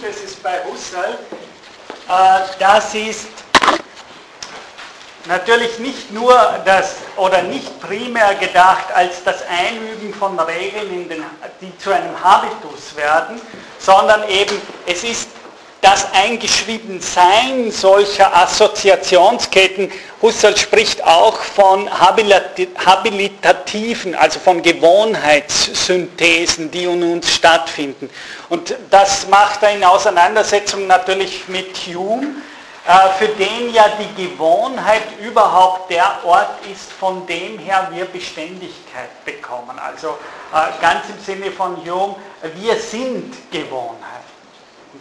Ähnliches ist bei Husserl. Äh, das ist natürlich nicht nur das oder nicht primär gedacht als das Einüben von Regeln, den, die zu einem Habitus werden, sondern eben es ist das Eingeschriebensein solcher Assoziationsketten, Husserl spricht auch von habilitativen, also von Gewohnheitssynthesen, die in uns stattfinden. Und das macht er in Auseinandersetzung natürlich mit Hume, äh, für den ja die Gewohnheit überhaupt der Ort ist, von dem her wir Beständigkeit bekommen. Also äh, ganz im Sinne von Hume, wir sind Gewohnheit.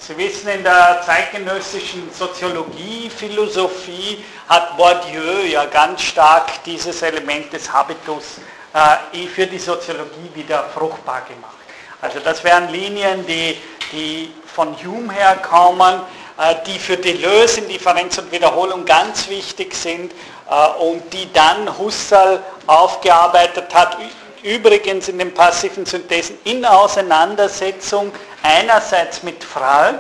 Sie wissen, in der zeitgenössischen Soziologie, Philosophie hat Bourdieu ja ganz stark dieses Element des Habitus äh, für die Soziologie wieder fruchtbar gemacht. Also das wären Linien, die, die von Hume herkommen, äh, die für Deleuze in Differenz und Wiederholung ganz wichtig sind äh, und die dann Husserl aufgearbeitet hat, übrigens in den passiven Synthesen in Auseinandersetzung einerseits mit Freud,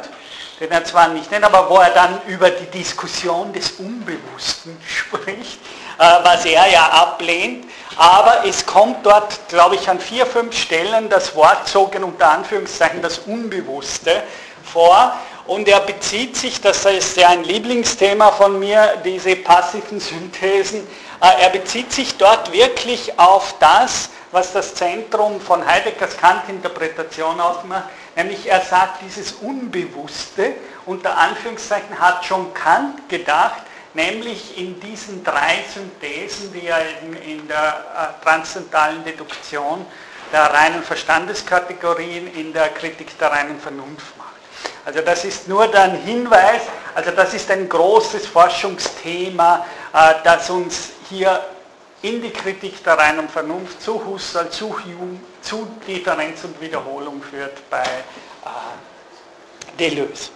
den er zwar nicht nennt, aber wo er dann über die Diskussion des Unbewussten spricht, äh, was er ja ablehnt. Aber es kommt dort, glaube ich, an vier, fünf Stellen das Wort sogen unter Anführungszeichen das Unbewusste vor. Und er bezieht sich, das ist ja ein Lieblingsthema von mir, diese passiven Synthesen, äh, er bezieht sich dort wirklich auf das, was das Zentrum von Heideggers Kant-Interpretation ausmacht, nämlich er sagt, dieses Unbewusste, unter Anführungszeichen, hat schon Kant gedacht, nämlich in diesen drei Synthesen, die er in, in der äh, Deduktion der reinen Verstandeskategorien in der Kritik der reinen Vernunft macht. Also das ist nur ein Hinweis, also das ist ein großes Forschungsthema, äh, das uns hier in die Kritik der reinen Vernunft zu Husserl, zu Hume, zu Differenz und Wiederholung führt bei äh, Deleuze.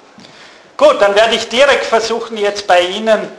Gut, dann werde ich direkt versuchen, jetzt bei Ihnen,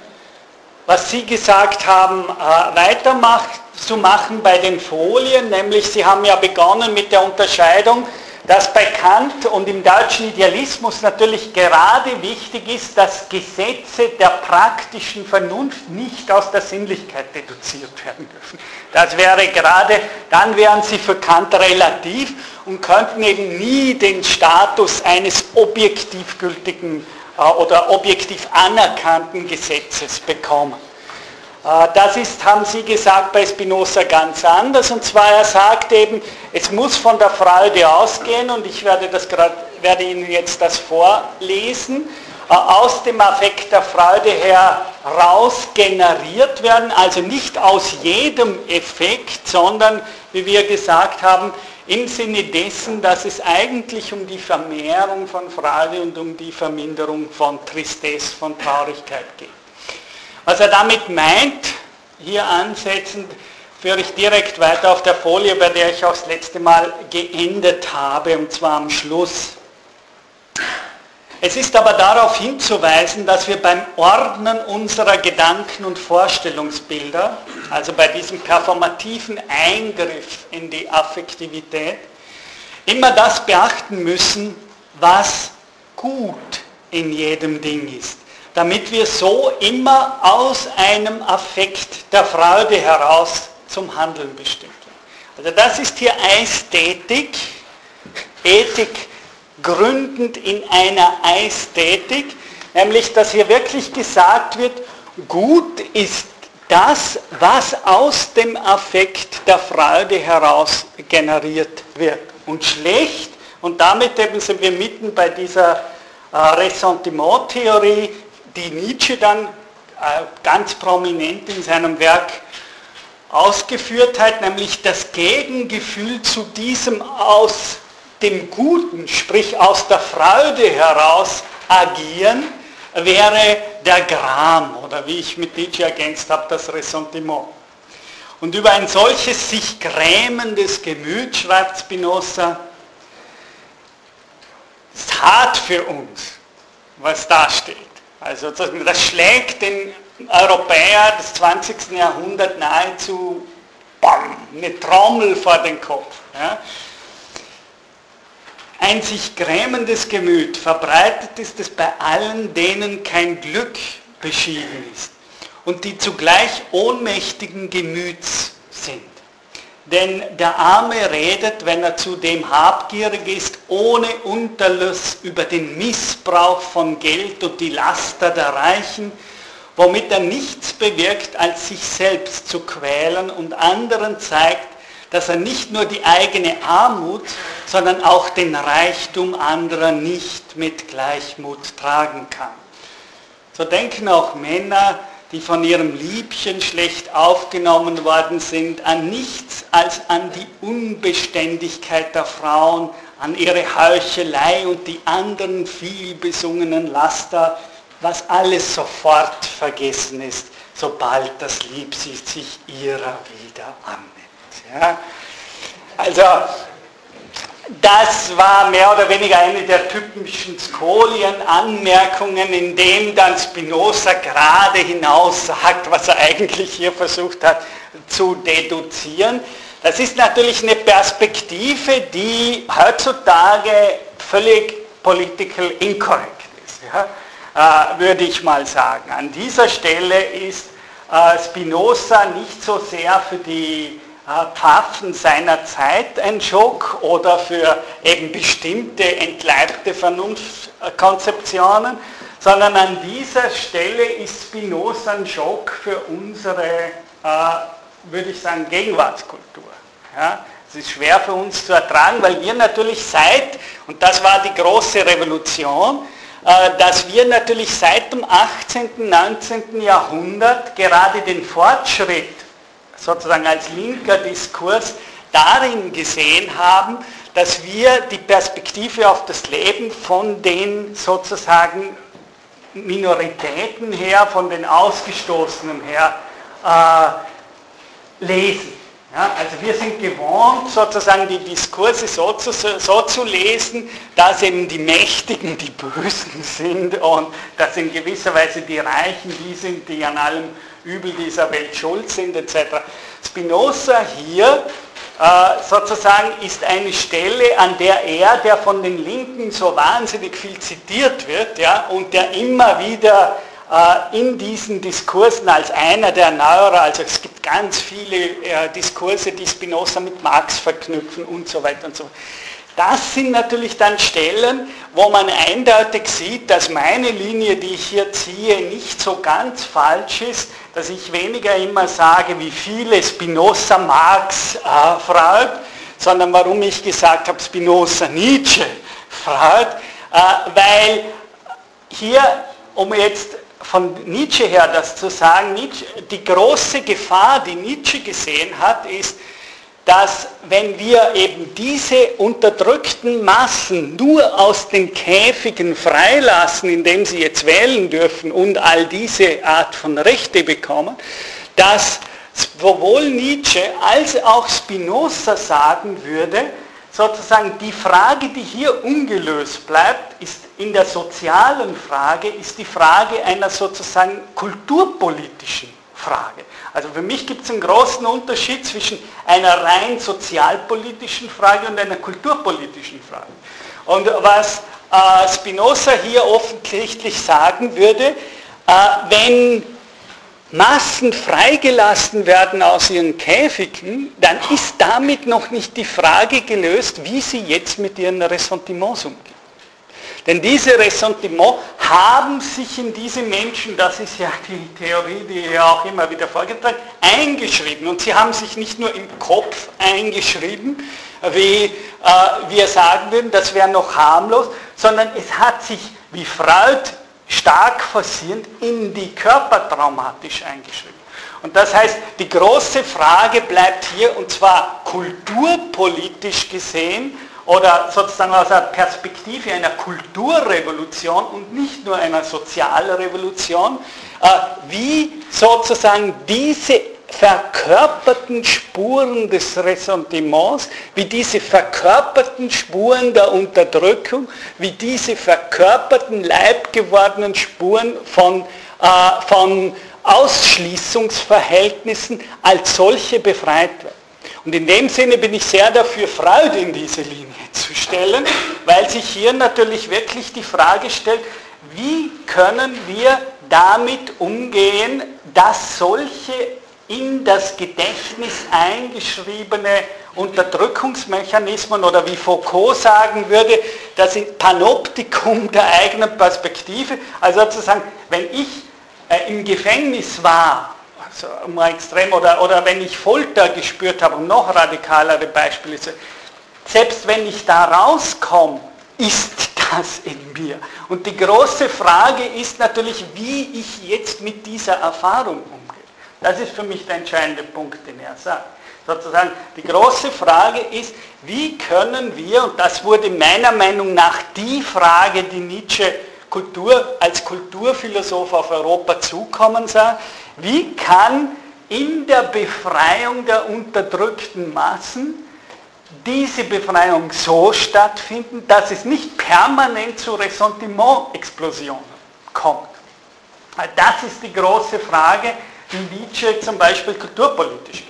was Sie gesagt haben, äh, weiterzumachen bei den Folien, nämlich Sie haben ja begonnen mit der Unterscheidung dass bei Kant und im deutschen Idealismus natürlich gerade wichtig ist, dass Gesetze der praktischen Vernunft nicht aus der Sinnlichkeit deduziert werden dürfen. Das wäre gerade, dann wären sie für Kant relativ und könnten eben nie den Status eines objektiv gültigen äh, oder objektiv anerkannten Gesetzes bekommen. Äh, das ist, haben Sie gesagt, bei Spinoza ganz anders. Und zwar, er sagt eben, es muss von der Freude ausgehen, und ich werde, das grad, werde Ihnen jetzt das vorlesen, äh, aus dem Affekt der Freude heraus generiert werden, also nicht aus jedem Effekt, sondern, wie wir gesagt haben, im Sinne dessen, dass es eigentlich um die Vermehrung von Freude und um die Verminderung von Tristesse, von Traurigkeit geht. Was er damit meint, hier ansetzend, führe ich direkt weiter auf der Folie, bei der ich auch das letzte Mal geendet habe, und zwar am Schluss. Es ist aber darauf hinzuweisen, dass wir beim Ordnen unserer Gedanken und Vorstellungsbilder, also bei diesem performativen Eingriff in die Affektivität, immer das beachten müssen, was gut in jedem Ding ist damit wir so immer aus einem Affekt der Freude heraus zum Handeln bestimmt werden. Also das ist hier Ästhetik, Ethik gründend in einer Ästhetik, nämlich dass hier wirklich gesagt wird, gut ist das, was aus dem Affekt der Freude heraus generiert wird. Und schlecht, und damit eben sind wir mitten bei dieser äh, Ressentiment-Theorie, die Nietzsche dann äh, ganz prominent in seinem Werk ausgeführt hat, nämlich das Gegengefühl zu diesem aus dem Guten, sprich aus der Freude heraus agieren, wäre der Gram oder wie ich mit Nietzsche ergänzt habe, das Ressentiment. Und über ein solches sich grämendes Gemüt, schreibt Spinoza, ist hart für uns, was da steht. Also das schlägt den Europäer des 20. Jahrhunderts nahezu bam, eine Trommel vor den Kopf. Ja. ein sich grämendes Gemüt verbreitet ist es bei allen, denen kein Glück beschieden ist und die zugleich ohnmächtigen Gemüts sind. Denn der Arme redet, wenn er zudem habgierig ist, ohne Unterlass über den Missbrauch von Geld und die Laster der Reichen, womit er nichts bewirkt, als sich selbst zu quälen und anderen zeigt, dass er nicht nur die eigene Armut, sondern auch den Reichtum anderer nicht mit Gleichmut tragen kann. So denken auch Männer, die von ihrem Liebchen schlecht aufgenommen worden sind, an nichts als an die Unbeständigkeit der Frauen, an ihre Heuchelei und die anderen vielbesungenen Laster, was alles sofort vergessen ist, sobald das Lieb sich ihrer wieder annimmt. Ja? Also das war mehr oder weniger eine der typischen Skolien-Anmerkungen, in dem dann Spinoza gerade hinaus sagt, was er eigentlich hier versucht hat zu deduzieren. Das ist natürlich eine Perspektive, die heutzutage völlig political incorrect ist, ja? äh, würde ich mal sagen. An dieser Stelle ist äh, Spinoza nicht so sehr für die Pfaffen seiner Zeit ein Schock oder für eben bestimmte entleibte Vernunftkonzeptionen, sondern an dieser Stelle ist Spinoza ein Schock für unsere, äh, würde ich sagen, Gegenwartskultur. Ja? Es ist schwer für uns zu ertragen, weil wir natürlich seit, und das war die große Revolution, äh, dass wir natürlich seit dem 18., 19. Jahrhundert gerade den Fortschritt sozusagen als linker Diskurs darin gesehen haben, dass wir die Perspektive auf das Leben von den sozusagen Minoritäten her, von den Ausgestoßenen her äh, lesen. Ja, also wir sind gewohnt, sozusagen die Diskurse so zu, so zu lesen, dass eben die Mächtigen die Bösen sind und dass in gewisser Weise die Reichen die sind, die an allem Übel dieser Welt schuld sind etc. Spinoza hier äh, sozusagen ist eine Stelle, an der er, der von den Linken so wahnsinnig viel zitiert wird ja, und der immer wieder äh, in diesen Diskursen als einer der Neuerer, also es gibt ganz viele äh, Diskurse, die Spinoza mit Marx verknüpfen und so weiter und so fort. Das sind natürlich dann Stellen, wo man eindeutig sieht, dass meine Linie, die ich hier ziehe, nicht so ganz falsch ist, dass ich weniger immer sage, wie viele Spinoza, Marx, äh, Freud, sondern warum ich gesagt habe, Spinoza, Nietzsche, Freud, äh, weil hier, um jetzt von Nietzsche her das zu sagen, Nietzsche, die große Gefahr, die Nietzsche gesehen hat, ist, dass wenn wir eben diese unterdrückten Massen nur aus den Käfigen freilassen, indem sie jetzt wählen dürfen und all diese Art von Rechte bekommen, dass sowohl Nietzsche als auch Spinoza sagen würde, sozusagen die Frage, die hier ungelöst bleibt, ist in der sozialen Frage, ist die Frage einer sozusagen kulturpolitischen Frage. Also für mich gibt es einen großen Unterschied zwischen einer rein sozialpolitischen Frage und einer kulturpolitischen Frage. Und was äh, Spinoza hier offensichtlich sagen würde, äh, wenn Massen freigelassen werden aus ihren Käfigen, dann ist damit noch nicht die Frage gelöst, wie sie jetzt mit ihren Ressentiments umgehen. Denn diese Ressentiments haben sich in diese Menschen, das ist ja die Theorie, die ja auch immer wieder vorgetragen eingeschrieben. Und sie haben sich nicht nur im Kopf eingeschrieben, wie äh, wir sagen würden, das wäre noch harmlos, sondern es hat sich, wie Freud stark forcierend, in die Körper traumatisch eingeschrieben. Und das heißt, die große Frage bleibt hier, und zwar kulturpolitisch gesehen, oder sozusagen aus der Perspektive einer Kulturrevolution und nicht nur einer Sozialrevolution, äh, wie sozusagen diese verkörperten Spuren des Ressentiments, wie diese verkörperten Spuren der Unterdrückung, wie diese verkörperten leibgewordenen Spuren von, äh, von Ausschließungsverhältnissen als solche befreit werden. Und in dem Sinne bin ich sehr dafür, Freud in diese Linie zu stellen, weil sich hier natürlich wirklich die Frage stellt, wie können wir damit umgehen, dass solche in das Gedächtnis eingeschriebene Unterdrückungsmechanismen oder wie Foucault sagen würde, das Panoptikum der eigenen Perspektive, also sozusagen, wenn ich äh, im Gefängnis war, also mal extrem, oder, oder wenn ich Folter gespürt habe, um noch radikalere Beispiele zu selbst wenn ich da rauskomme, ist das in mir. Und die große Frage ist natürlich, wie ich jetzt mit dieser Erfahrung umgehe. Das ist für mich der entscheidende Punkt, den er sagt. Sozusagen, die große Frage ist, wie können wir, und das wurde meiner Meinung nach die Frage, die Nietzsche Kultur, als Kulturphilosoph auf Europa zukommen sah, wie kann in der Befreiung der unterdrückten Massen diese Befreiung so stattfinden, dass es nicht permanent zu Ressentiment-Explosionen kommt. Das ist die große Frage, die Nietzsche zum Beispiel kulturpolitisch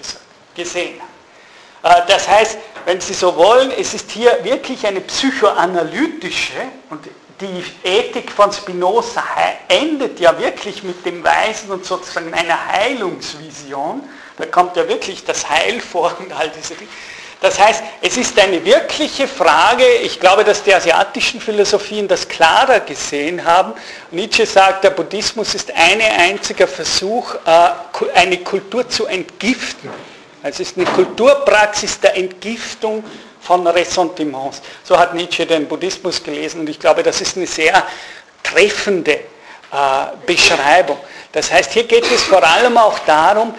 gesehen hat. Äh, das heißt, wenn Sie so wollen, es ist hier wirklich eine psychoanalytische und die Ethik von Spinoza endet ja wirklich mit dem Weisen und sozusagen einer Heilungsvision. Da kommt ja wirklich das Heil vor und all diese Dinge. Das heißt, es ist eine wirkliche Frage, ich glaube, dass die asiatischen Philosophien das klarer gesehen haben. Nietzsche sagt, der Buddhismus ist ein einziger Versuch, äh, eine Kultur zu entgiften. Also es ist eine Kulturpraxis der Entgiftung von Ressentiments. So hat Nietzsche den Buddhismus gelesen und ich glaube, das ist eine sehr treffende äh, Beschreibung. Das heißt, hier geht es vor allem auch darum,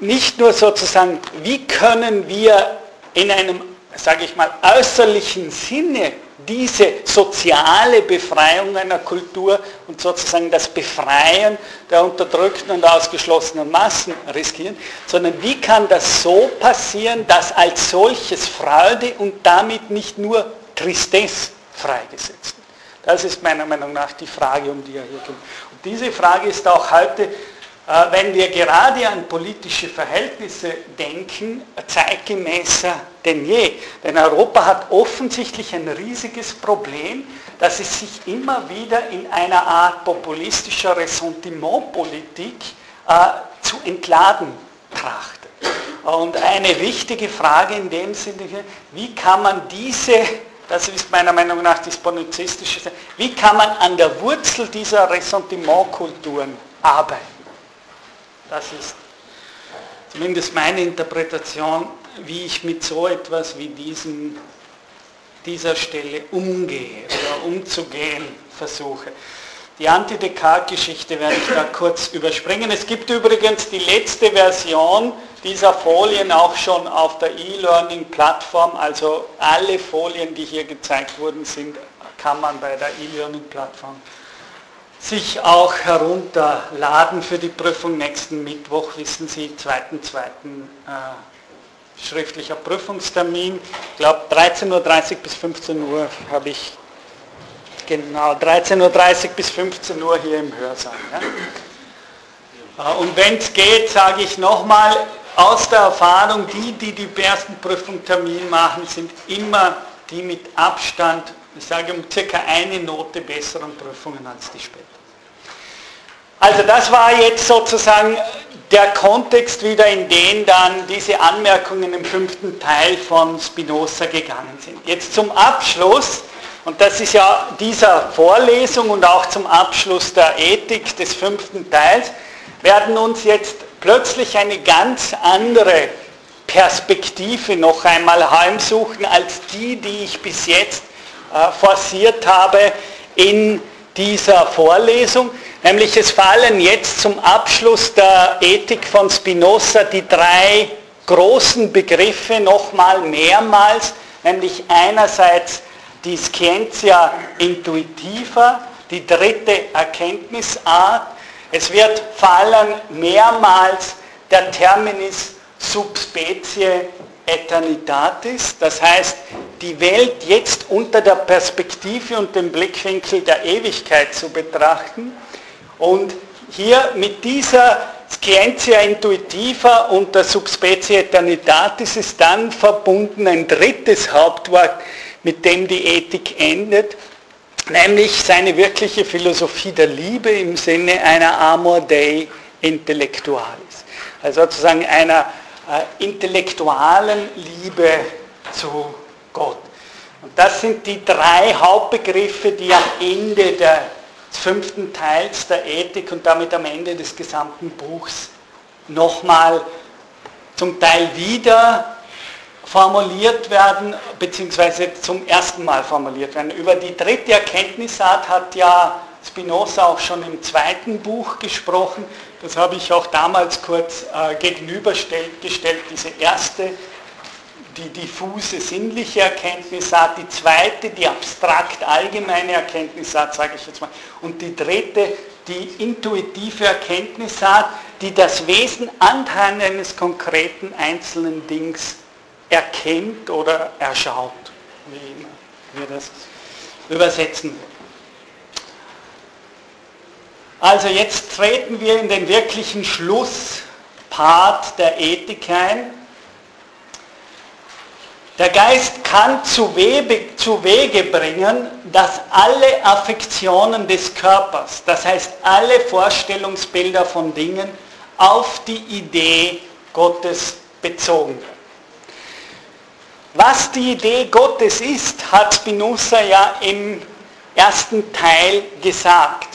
nicht nur sozusagen, wie können wir in einem, sage ich mal, äußerlichen Sinne diese soziale Befreiung einer Kultur und sozusagen das Befreien der unterdrückten und ausgeschlossenen Massen riskieren, sondern wie kann das so passieren, dass als solches Freude und damit nicht nur Tristesse freigesetzt wird. Das ist meiner Meinung nach die Frage, um die er hier geht. Und diese Frage ist auch heute wenn wir gerade an politische Verhältnisse denken, zeitgemäßer denn je. Denn Europa hat offensichtlich ein riesiges Problem, dass es sich immer wieder in einer Art populistischer Ressentimentpolitik äh, zu entladen trachtet. Und eine wichtige Frage in dem Sinne, wie kann man diese, das ist meiner Meinung nach das Bonizistische, wie kann man an der Wurzel dieser Ressentimentkulturen arbeiten? Das ist zumindest meine Interpretation, wie ich mit so etwas wie diesem, dieser Stelle umgehe oder umzugehen versuche. Die Anti-Descartes-Geschichte werde ich da kurz überspringen. Es gibt übrigens die letzte Version dieser Folien auch schon auf der E-Learning-Plattform. Also alle Folien, die hier gezeigt wurden, sind, kann man bei der E-Learning-Plattform sich auch herunterladen für die Prüfung nächsten Mittwoch, wissen Sie, 2.2. Äh, schriftlicher Prüfungstermin. Ich glaube 13.30 Uhr bis 15 Uhr habe ich, genau, 13.30 Uhr bis 15 Uhr hier im Hörsaal. Ja. Äh, und wenn es geht, sage ich nochmal, aus der Erfahrung, die, die die ersten Prüfungstermin machen, sind immer die mit Abstand ich sage um circa eine Note besseren Prüfungen als die später. Also das war jetzt sozusagen der Kontext wieder, in den dann diese Anmerkungen im fünften Teil von Spinoza gegangen sind. Jetzt zum Abschluss, und das ist ja dieser Vorlesung und auch zum Abschluss der Ethik des fünften Teils, werden uns jetzt plötzlich eine ganz andere Perspektive noch einmal heimsuchen als die, die ich bis jetzt forciert habe in dieser Vorlesung. Nämlich es fallen jetzt zum Abschluss der Ethik von Spinoza die drei großen Begriffe nochmal mehrmals, nämlich einerseits die Scientia intuitiva, die dritte Erkenntnisart. Es wird fallen mehrmals der Terminus subspecie Eternitatis, das heißt die Welt jetzt unter der Perspektive und dem Blickwinkel der Ewigkeit zu betrachten. Und hier mit dieser Scientia intuitiva und der Subspecie Eternitatis ist dann verbunden ein drittes Hauptwort, mit dem die Ethik endet, nämlich seine wirkliche Philosophie der Liebe im Sinne einer Amor Dei Intellectualis, also sozusagen einer äh, intellektualen Liebe zu Gott. Und das sind die drei Hauptbegriffe, die am Ende des fünften Teils der Ethik und damit am Ende des gesamten Buchs nochmal zum Teil wieder formuliert werden, beziehungsweise zum ersten Mal formuliert werden. Über die dritte Erkenntnisart hat ja Spinoza auch schon im zweiten Buch gesprochen. Das habe ich auch damals kurz äh, gegenübergestellt, diese erste die diffuse sinnliche Erkenntnisart, die zweite die abstrakt allgemeine Erkenntnisart, sage ich jetzt mal, und die dritte die intuitive Erkenntnisart, die das Wesen anhand eines konkreten einzelnen Dings erkennt oder erschaut, wie immer wir das übersetzen. Also jetzt treten wir in den wirklichen Schlusspart der Ethik ein der Geist kann zu Wege, zu Wege bringen, dass alle Affektionen des Körpers, das heißt alle Vorstellungsbilder von Dingen, auf die Idee Gottes bezogen werden. Was die Idee Gottes ist, hat Spinoza ja im ersten Teil gesagt.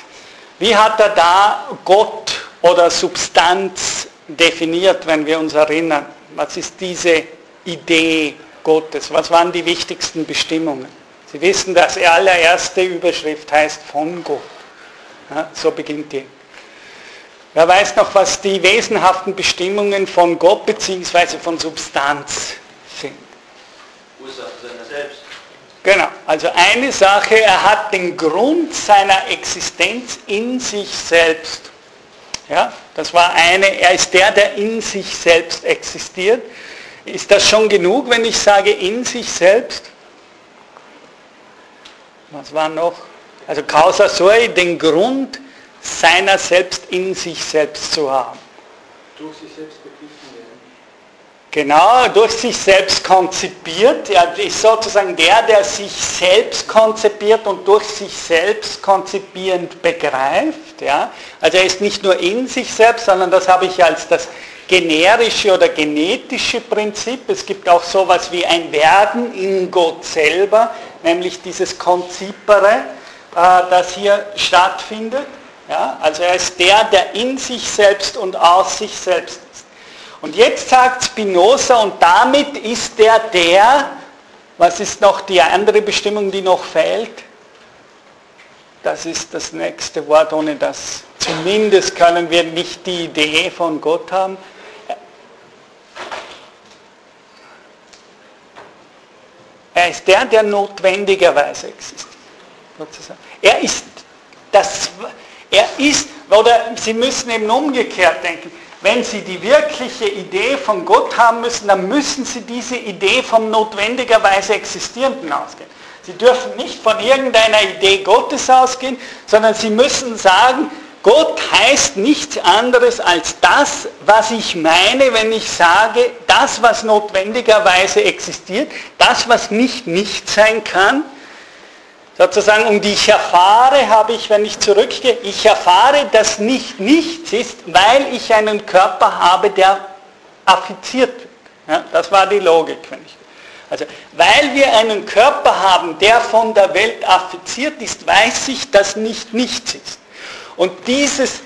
Wie hat er da Gott oder Substanz definiert, wenn wir uns erinnern? Was ist diese Idee Gottes. Was waren die wichtigsten Bestimmungen? Sie wissen, dass die allererste Überschrift heißt von Gott. Ja, so beginnt die. Wer weiß noch, was die wesenhaften Bestimmungen von Gott bzw. von Substanz sind? Ursache. Genau, also eine Sache, er hat den Grund seiner Existenz in sich selbst. Ja, das war eine, er ist der, der in sich selbst existiert. Ist das schon genug, wenn ich sage in sich selbst? Was war noch? Also causa soi, den Grund seiner selbst in sich selbst zu haben. Durch sich selbst. Genau, durch sich selbst konzipiert. Er ist sozusagen der, der sich selbst konzipiert und durch sich selbst konzipierend begreift. Ja? Also er ist nicht nur in sich selbst, sondern das habe ich als das generische oder genetische Prinzip. Es gibt auch sowas wie ein Werden in Gott selber, nämlich dieses Konzipere, äh, das hier stattfindet. Ja, also er ist der, der in sich selbst und aus sich selbst. Und jetzt sagt Spinoza, und damit ist er der, was ist noch die andere Bestimmung, die noch fehlt? Das ist das nächste Wort, ohne das zumindest können wir nicht die Idee von Gott haben. Er ist der, der notwendigerweise existiert. Er ist das, er ist, oder Sie müssen eben umgekehrt denken, wenn Sie die wirkliche Idee von Gott haben müssen, dann müssen Sie diese Idee vom notwendigerweise Existierenden ausgehen. Sie dürfen nicht von irgendeiner Idee Gottes ausgehen, sondern Sie müssen sagen, Gott heißt nichts anderes als das, was ich meine, wenn ich sage, das, was notwendigerweise existiert, das, was nicht nicht sein kann. Sozusagen, um die ich erfahre, habe ich, wenn ich zurückgehe, ich erfahre, dass nicht nichts ist, weil ich einen Körper habe, der affiziert wird. Ja, das war die Logik, wenn ich. Also, weil wir einen Körper haben, der von der Welt affiziert ist, weiß ich, dass nicht nichts ist. Und dieses,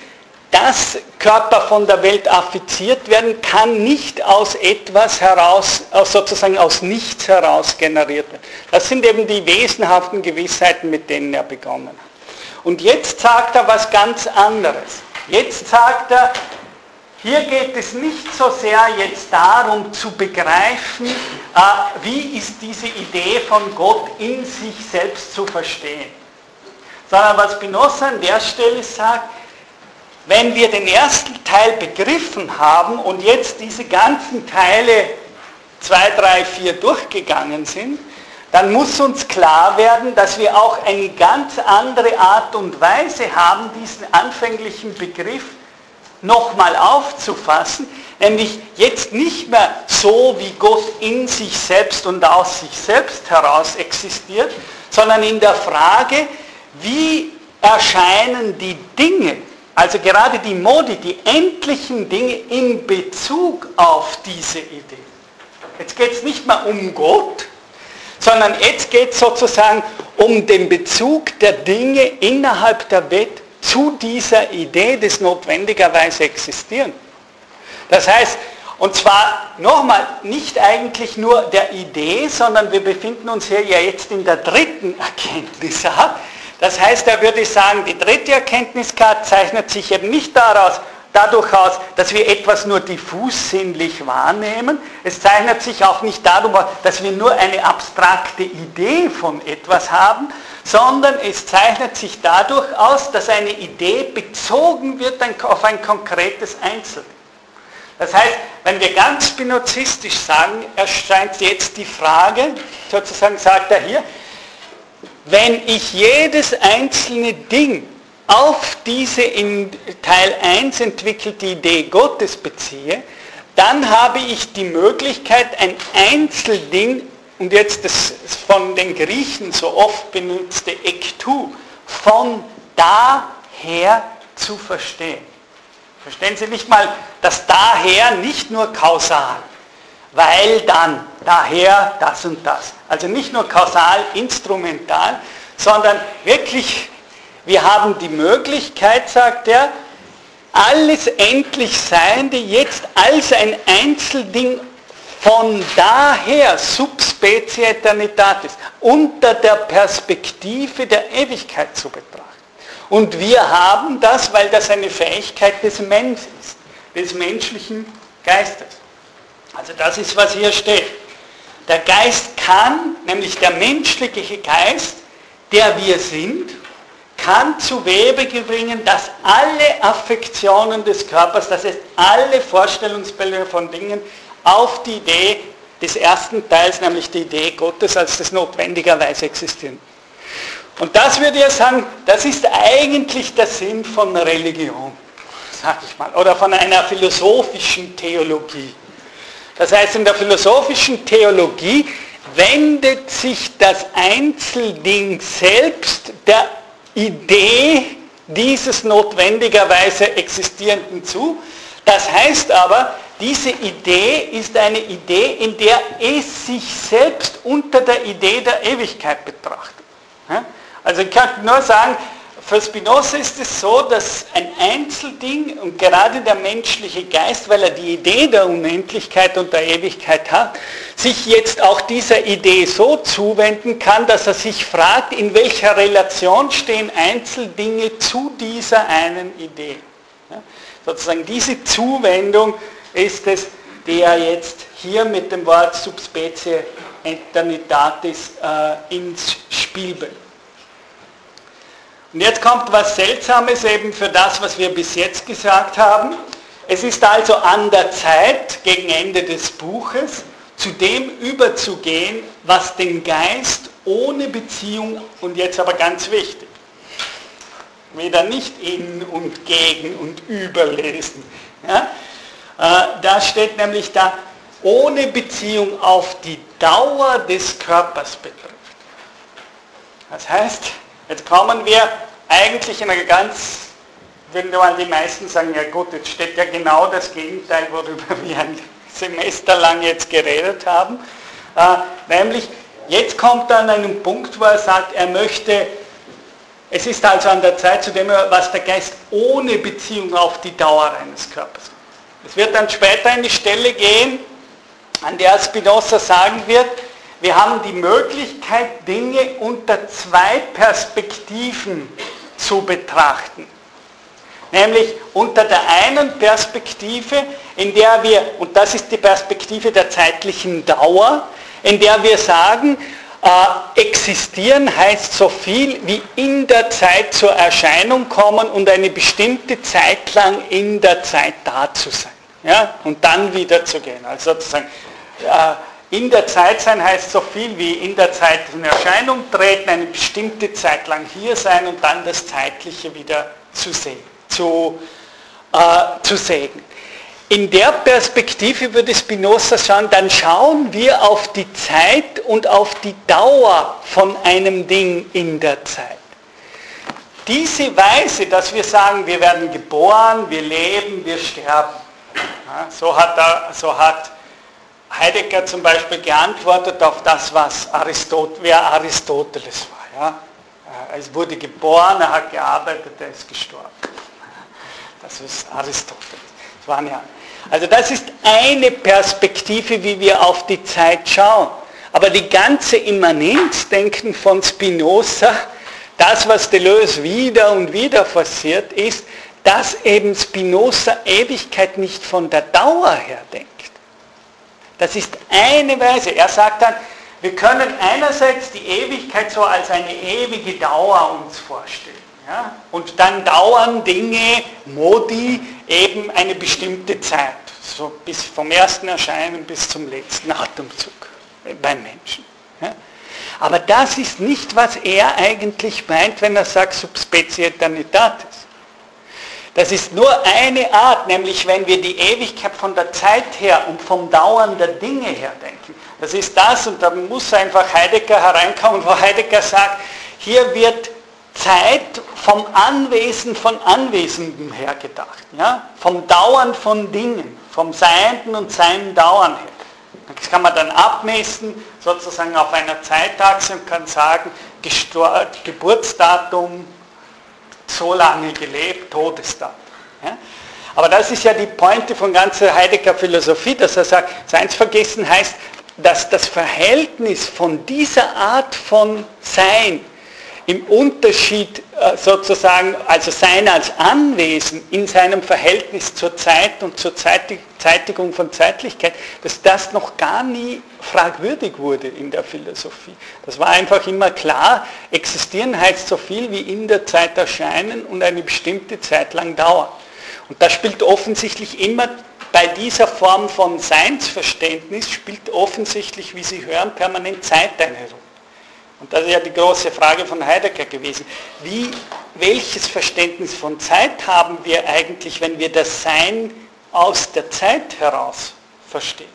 dass Körper von der Welt affiziert werden, kann nicht aus etwas heraus, sozusagen aus nichts heraus generiert werden. Das sind eben die wesenhaften Gewissheiten, mit denen er begonnen hat. Und jetzt sagt er was ganz anderes. Jetzt sagt er, hier geht es nicht so sehr jetzt darum zu begreifen, äh, wie ist diese Idee von Gott in sich selbst zu verstehen sondern was Spinoza an der Stelle sagt, wenn wir den ersten Teil begriffen haben und jetzt diese ganzen Teile 2, 3, 4 durchgegangen sind, dann muss uns klar werden, dass wir auch eine ganz andere Art und Weise haben, diesen anfänglichen Begriff nochmal aufzufassen, nämlich jetzt nicht mehr so, wie Gott in sich selbst und aus sich selbst heraus existiert, sondern in der Frage, wie erscheinen die Dinge, also gerade die Modi, die endlichen Dinge in Bezug auf diese Idee. Jetzt geht es nicht mehr um Gott, sondern jetzt geht es sozusagen um den Bezug der Dinge innerhalb der Welt zu dieser Idee des notwendigerweise Existieren. Das heißt, und zwar nochmal, nicht eigentlich nur der Idee, sondern wir befinden uns hier ja jetzt in der dritten Erkenntnisart. Das heißt, er würde sagen, die dritte Erkenntniskarte zeichnet sich eben nicht daraus, dadurch aus, dass wir etwas nur diffus sinnlich wahrnehmen. Es zeichnet sich auch nicht dadurch aus, dass wir nur eine abstrakte Idee von etwas haben, sondern es zeichnet sich dadurch aus, dass eine Idee bezogen wird auf ein konkretes Einzel. Das heißt, wenn wir ganz spinozistisch sagen, erscheint jetzt die Frage, sozusagen sagt er hier, wenn ich jedes einzelne Ding auf diese in Teil 1 entwickelte Idee Gottes beziehe, dann habe ich die Möglichkeit, ein Einzelding, und jetzt das von den Griechen so oft benutzte Ektu, von daher zu verstehen. Verstehen Sie nicht mal das daher nicht nur kausal, weil dann, daher das und das. Also nicht nur kausal, instrumental, sondern wirklich wir haben die Möglichkeit, sagt er, alles endlich Seiende jetzt als ein Einzelding von daher subspecie eternitatis unter der Perspektive der Ewigkeit zu betrachten. Und wir haben das, weil das eine Fähigkeit des Menschen ist, des menschlichen Geistes. Also das ist, was hier steht. Der Geist kann, nämlich der menschliche Geist, der wir sind, kann zu Webe bringen, dass alle Affektionen des Körpers, das heißt alle Vorstellungsbilder von Dingen auf die Idee des ersten Teils, nämlich die Idee Gottes als das notwendigerweise existieren. Und das würde ich sagen, das ist eigentlich der Sinn von Religion, sag ich mal, oder von einer philosophischen Theologie. Das heißt, in der philosophischen Theologie wendet sich das Einzelding selbst der Idee dieses notwendigerweise Existierenden zu. Das heißt aber, diese Idee ist eine Idee, in der es sich selbst unter der Idee der Ewigkeit betrachtet. Also ich kann nur sagen, für Spinoza ist es so, dass ein Einzelding und gerade der menschliche Geist, weil er die Idee der Unendlichkeit und der Ewigkeit hat, sich jetzt auch dieser Idee so zuwenden kann, dass er sich fragt, in welcher Relation stehen Einzeldinge zu dieser einen Idee. Ja, sozusagen diese Zuwendung ist es, die er jetzt hier mit dem Wort Subspecie Eternitatis äh, ins Spiel bringt. Und jetzt kommt was Seltsames eben für das, was wir bis jetzt gesagt haben. Es ist also an der Zeit, gegen Ende des Buches, zu dem überzugehen, was den Geist ohne Beziehung, und jetzt aber ganz wichtig, weder nicht in und gegen und überlesen. Ja? Äh, da steht nämlich da, ohne Beziehung auf die Dauer des Körpers betrifft. Das heißt, Jetzt kommen wir eigentlich in einer ganz, würden mal die meisten sagen, ja gut, jetzt steht ja genau das Gegenteil, worüber wir ein Semester lang jetzt geredet haben. Äh, nämlich, jetzt kommt er an einen Punkt, wo er sagt, er möchte, es ist also an der Zeit, zu dem was der Geist ohne Beziehung auf die Dauer eines Körpers. Es wird dann später eine Stelle gehen, an der Spinoza sagen wird, wir haben die Möglichkeit, Dinge unter zwei Perspektiven zu betrachten. Nämlich unter der einen Perspektive, in der wir, und das ist die Perspektive der zeitlichen Dauer, in der wir sagen, äh, existieren heißt so viel wie in der Zeit zur Erscheinung kommen und eine bestimmte Zeit lang in der Zeit da zu sein. Ja? Und dann wieder zu gehen. Also sozusagen äh, in der Zeit sein heißt so viel wie in der Zeit in Erscheinung treten, eine bestimmte Zeit lang hier sein und dann das Zeitliche wieder zu sehen, zu äh, zu segnen. In der Perspektive würde Spinoza schauen, dann schauen wir auf die Zeit und auf die Dauer von einem Ding in der Zeit. Diese Weise, dass wir sagen, wir werden geboren, wir leben, wir sterben. Ja, so, hat er, so hat Heidegger zum Beispiel geantwortet auf das, was Aristot wer Aristoteles war. Ja? Er wurde geboren, er hat gearbeitet, er ist gestorben. Das ist Aristoteles. Das waren ja also das ist eine Perspektive, wie wir auf die Zeit schauen. Aber die ganze Immanenzdenken von Spinoza, das, was Deleuze wieder und wieder forciert, ist, dass eben Spinoza Ewigkeit nicht von der Dauer her denkt. Das ist eine Weise. Er sagt dann, wir können einerseits die Ewigkeit so als eine ewige Dauer uns vorstellen. Ja? Und dann dauern Dinge, Modi, eben eine bestimmte Zeit. So bis vom ersten Erscheinen bis zum letzten Atemzug beim Menschen. Ja? Aber das ist nicht, was er eigentlich meint, wenn er sagt Subspecie Eternitatis. Das ist nur eine Art, nämlich wenn wir die Ewigkeit von der Zeit her und vom Dauern der Dinge her denken. Das ist das und da muss einfach Heidegger hereinkommen, wo Heidegger sagt, hier wird Zeit vom Anwesen von Anwesenden her gedacht, ja? vom Dauern von Dingen, vom Seienden und Seinen Dauern her. Das kann man dann abmessen, sozusagen auf einer Zeitachse und kann sagen, Geburtsdatum, so lange gelebt, Todesdatum. Ja? Aber das ist ja die Pointe von ganzer Heidegger Philosophie, dass er sagt, Seinsvergessen heißt, dass das Verhältnis von dieser Art von Sein im Unterschied äh, sozusagen, also sein als Anwesen in seinem Verhältnis zur Zeit und zur Zeitigung von Zeitlichkeit, dass das noch gar nie fragwürdig wurde in der Philosophie. Das war einfach immer klar, existieren heißt so viel wie in der Zeit erscheinen und eine bestimmte Zeit lang dauern. Und das spielt offensichtlich immer bei dieser Form von Seinsverständnis, spielt offensichtlich, wie Sie hören, permanent Zeit eine Rolle. Und das ist ja die große Frage von Heidegger gewesen. Wie, welches Verständnis von Zeit haben wir eigentlich, wenn wir das Sein aus der Zeit heraus verstehen?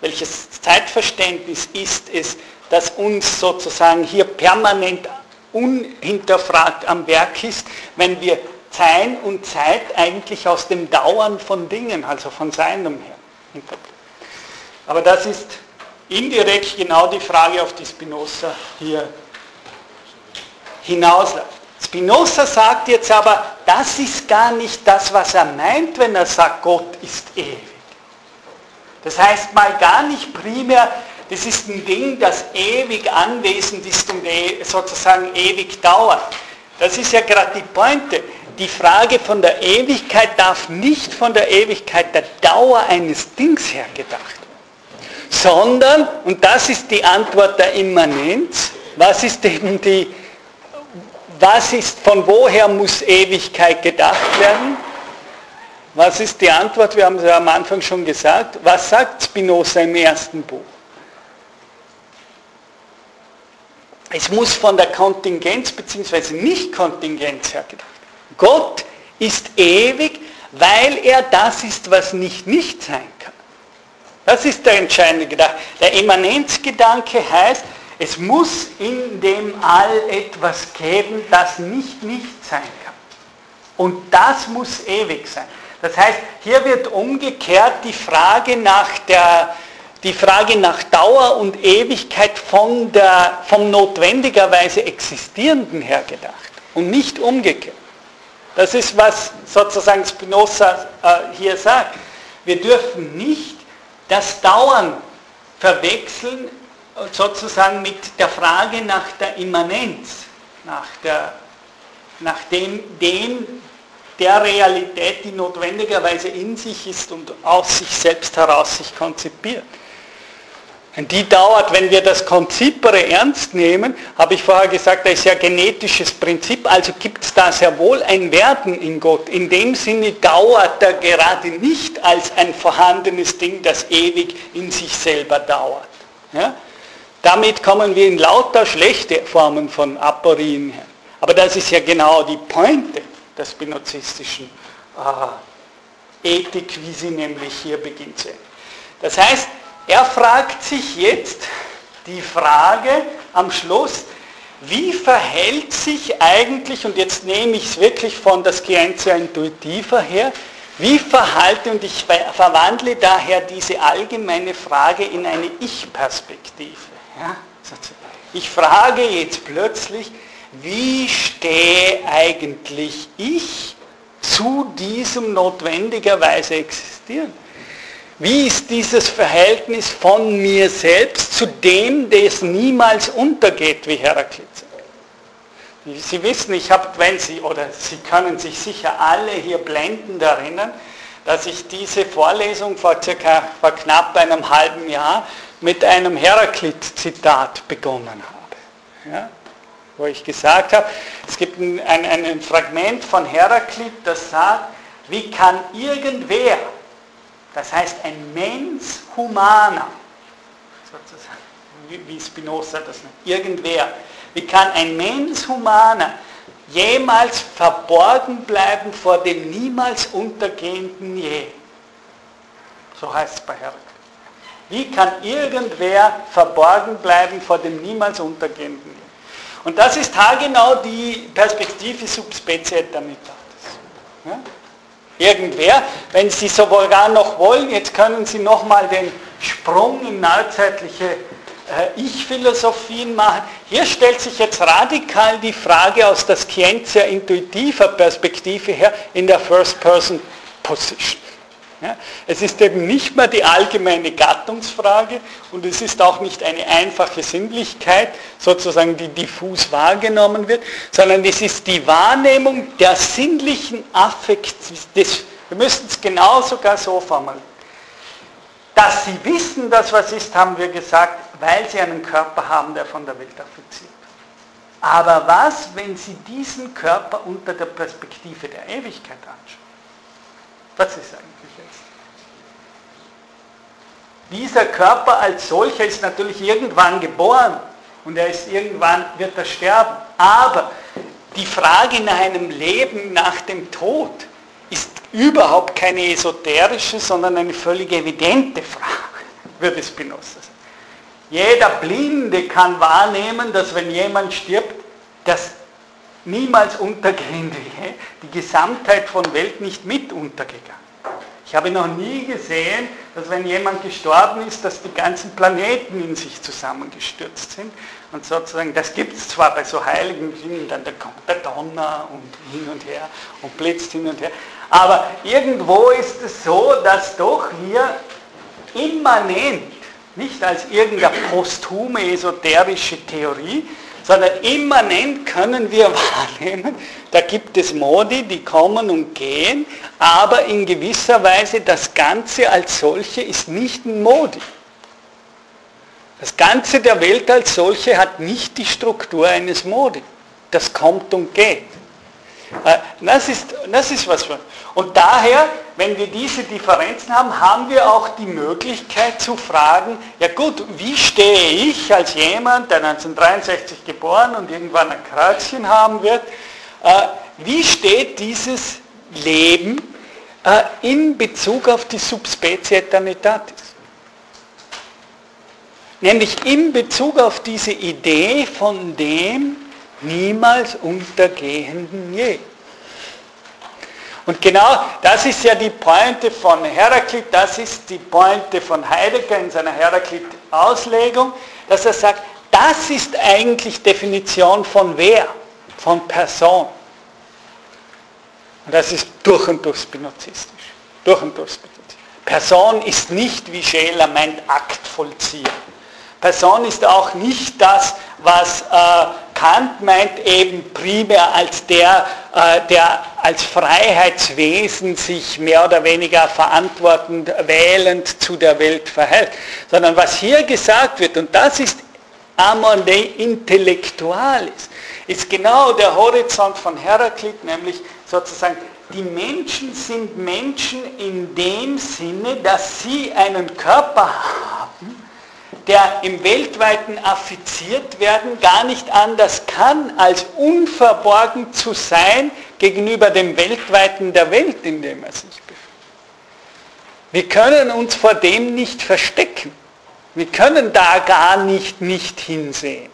Welches Zeitverständnis ist es, das uns sozusagen hier permanent unhinterfragt am Werk ist, wenn wir Sein und Zeit eigentlich aus dem Dauern von Dingen, also von Seinem her interpretieren? Aber das ist indirekt genau die Frage, auf die Spinoza hier hinausläuft. Spinoza sagt jetzt aber, das ist gar nicht das, was er meint, wenn er sagt, Gott ist ewig. Das heißt mal gar nicht primär, das ist ein Ding, das ewig anwesend ist und e, sozusagen ewig dauert. Das ist ja gerade die Pointe. Die Frage von der Ewigkeit darf nicht von der Ewigkeit der Dauer eines Dings her gedacht sondern, und das ist die Antwort der Immanenz, was ist eben die, was ist, von woher muss Ewigkeit gedacht werden? Was ist die Antwort? Wir haben es ja am Anfang schon gesagt. Was sagt Spinoza im ersten Buch? Es muss von der Kontingenz bzw. Nicht-Kontingenz her gedacht werden. Gott ist ewig, weil er das ist, was nicht nicht sein. Das ist der entscheidende Gedanke. Der Immanenzgedanke heißt, es muss in dem All etwas geben, das nicht nicht sein kann. Und das muss ewig sein. Das heißt, hier wird umgekehrt die Frage nach der, die Frage nach Dauer und Ewigkeit von der, vom notwendigerweise Existierenden her gedacht und nicht umgekehrt. Das ist, was sozusagen Spinoza äh, hier sagt. Wir dürfen nicht das Dauern verwechseln sozusagen mit der Frage nach der Immanenz, nach, der, nach dem, dem der Realität, die notwendigerweise in sich ist und aus sich selbst heraus sich konzipiert. Und die dauert, wenn wir das Konzipere ernst nehmen, habe ich vorher gesagt, da ist ja genetisches Prinzip, also gibt es da sehr wohl ein Werden in Gott. In dem Sinne dauert er gerade nicht als ein vorhandenes Ding, das ewig in sich selber dauert. Ja? Damit kommen wir in lauter schlechte Formen von Aporien her. Aber das ist ja genau die Pointe der spinozistischen äh, Ethik, wie sie nämlich hier beginnt zu enden. Das heißt, er fragt sich jetzt die Frage am Schluss, wie verhält sich eigentlich, und jetzt nehme ich es wirklich von der Scientia Intuitiva her, wie verhalte, und ich verwandle daher diese allgemeine Frage in eine Ich-Perspektive. Ja? Ich frage jetzt plötzlich, wie stehe eigentlich ich zu diesem notwendigerweise existieren? Wie ist dieses Verhältnis von mir selbst zu dem, das niemals untergeht, wie Heraklit sagt? Sie wissen, ich habe, wenn Sie, oder Sie können sich sicher alle hier blendend erinnern, dass ich diese Vorlesung vor, circa, vor knapp einem halben Jahr mit einem Heraklit-Zitat begonnen habe. Ja? Wo ich gesagt habe, es gibt ein, ein, ein Fragment von Heraklit, das sagt, wie kann irgendwer das heißt, ein Mens humana, wie Spinoza das nennt, irgendwer. Wie kann ein Mens humana jemals verborgen bleiben vor dem niemals untergehenden Je? So heißt es bei Herakles. Wie kann irgendwer verborgen bleiben vor dem niemals untergehenden Je? Und das ist haargenau die Perspektive subspecie eternitatis. Ja? Irgendwer. Wenn Sie sogar noch wollen, jetzt können Sie nochmal den Sprung in neuzeitliche äh, Ich-Philosophien machen. Hier stellt sich jetzt radikal die Frage aus der Scientia intuitiver Perspektive her in der First-Person-Position. Ja, es ist eben nicht mehr die allgemeine Gattungsfrage und es ist auch nicht eine einfache Sinnlichkeit, sozusagen die diffus wahrgenommen wird, sondern es ist die Wahrnehmung der sinnlichen Affekt, des, wir müssen es genau sogar so formulieren. Dass sie wissen, dass was ist, haben wir gesagt, weil sie einen Körper haben, der von der Welt affiziert. Aber was, wenn sie diesen Körper unter der Perspektive der Ewigkeit anschauen? Was ist eigentlich? Dieser Körper als solcher ist natürlich irgendwann geboren und er ist irgendwann, wird er sterben. Aber die Frage nach einem Leben nach dem Tod ist überhaupt keine esoterische, sondern eine völlig evidente Frage, würde Spinoza sagen. Jeder Blinde kann wahrnehmen, dass wenn jemand stirbt, das niemals untergehende, die Gesamtheit von Welt nicht mit untergegangen. Ich habe noch nie gesehen, dass wenn jemand gestorben ist, dass die ganzen Planeten in sich zusammengestürzt sind. Und sozusagen, das gibt es zwar bei so heiligen Dingen, dann da kommt der Donner und hin und her und blitzt hin und her. Aber irgendwo ist es so, dass doch wir immanent, nicht als irgendeine posthume esoterische Theorie, sondern immanent können wir wahrnehmen, da gibt es Modi, die kommen und gehen, aber in gewisser Weise das Ganze als solche ist nicht ein Modi. Das Ganze der Welt als solche hat nicht die Struktur eines Modi. Das kommt und geht. Äh, das ist, das ist was. Und daher, wenn wir diese Differenzen haben, haben wir auch die Möglichkeit zu fragen, ja gut, wie stehe ich als jemand, der 1963 geboren und irgendwann ein Kreuzchen haben wird, äh, wie steht dieses Leben äh, in Bezug auf die Subspezie Eternitatis? Nämlich in Bezug auf diese Idee von dem, niemals untergehenden Je. Und genau das ist ja die Pointe von Heraklit, das ist die Pointe von Heidegger in seiner Heraklit-Auslegung, dass er sagt, das ist eigentlich Definition von wer, von Person. Und das ist durch und durch spinozistisch. Durch und durch spinozistisch. Person ist nicht, wie Scheler meint, Aktvollzieher. Person ist auch nicht das, was äh, Kant meint eben primär als der, äh, der als Freiheitswesen sich mehr oder weniger verantwortend, wählend zu der Welt verhält, sondern was hier gesagt wird, und das ist amor de intellectualis, ist genau der Horizont von Heraklit, nämlich sozusagen die Menschen sind Menschen in dem Sinne, dass sie einen Körper haben, der im weltweiten affiziert werden gar nicht anders kann, als unverborgen zu sein gegenüber dem weltweiten der Welt, in dem er sich befindet. Wir können uns vor dem nicht verstecken. Wir können da gar nicht nicht hinsehen.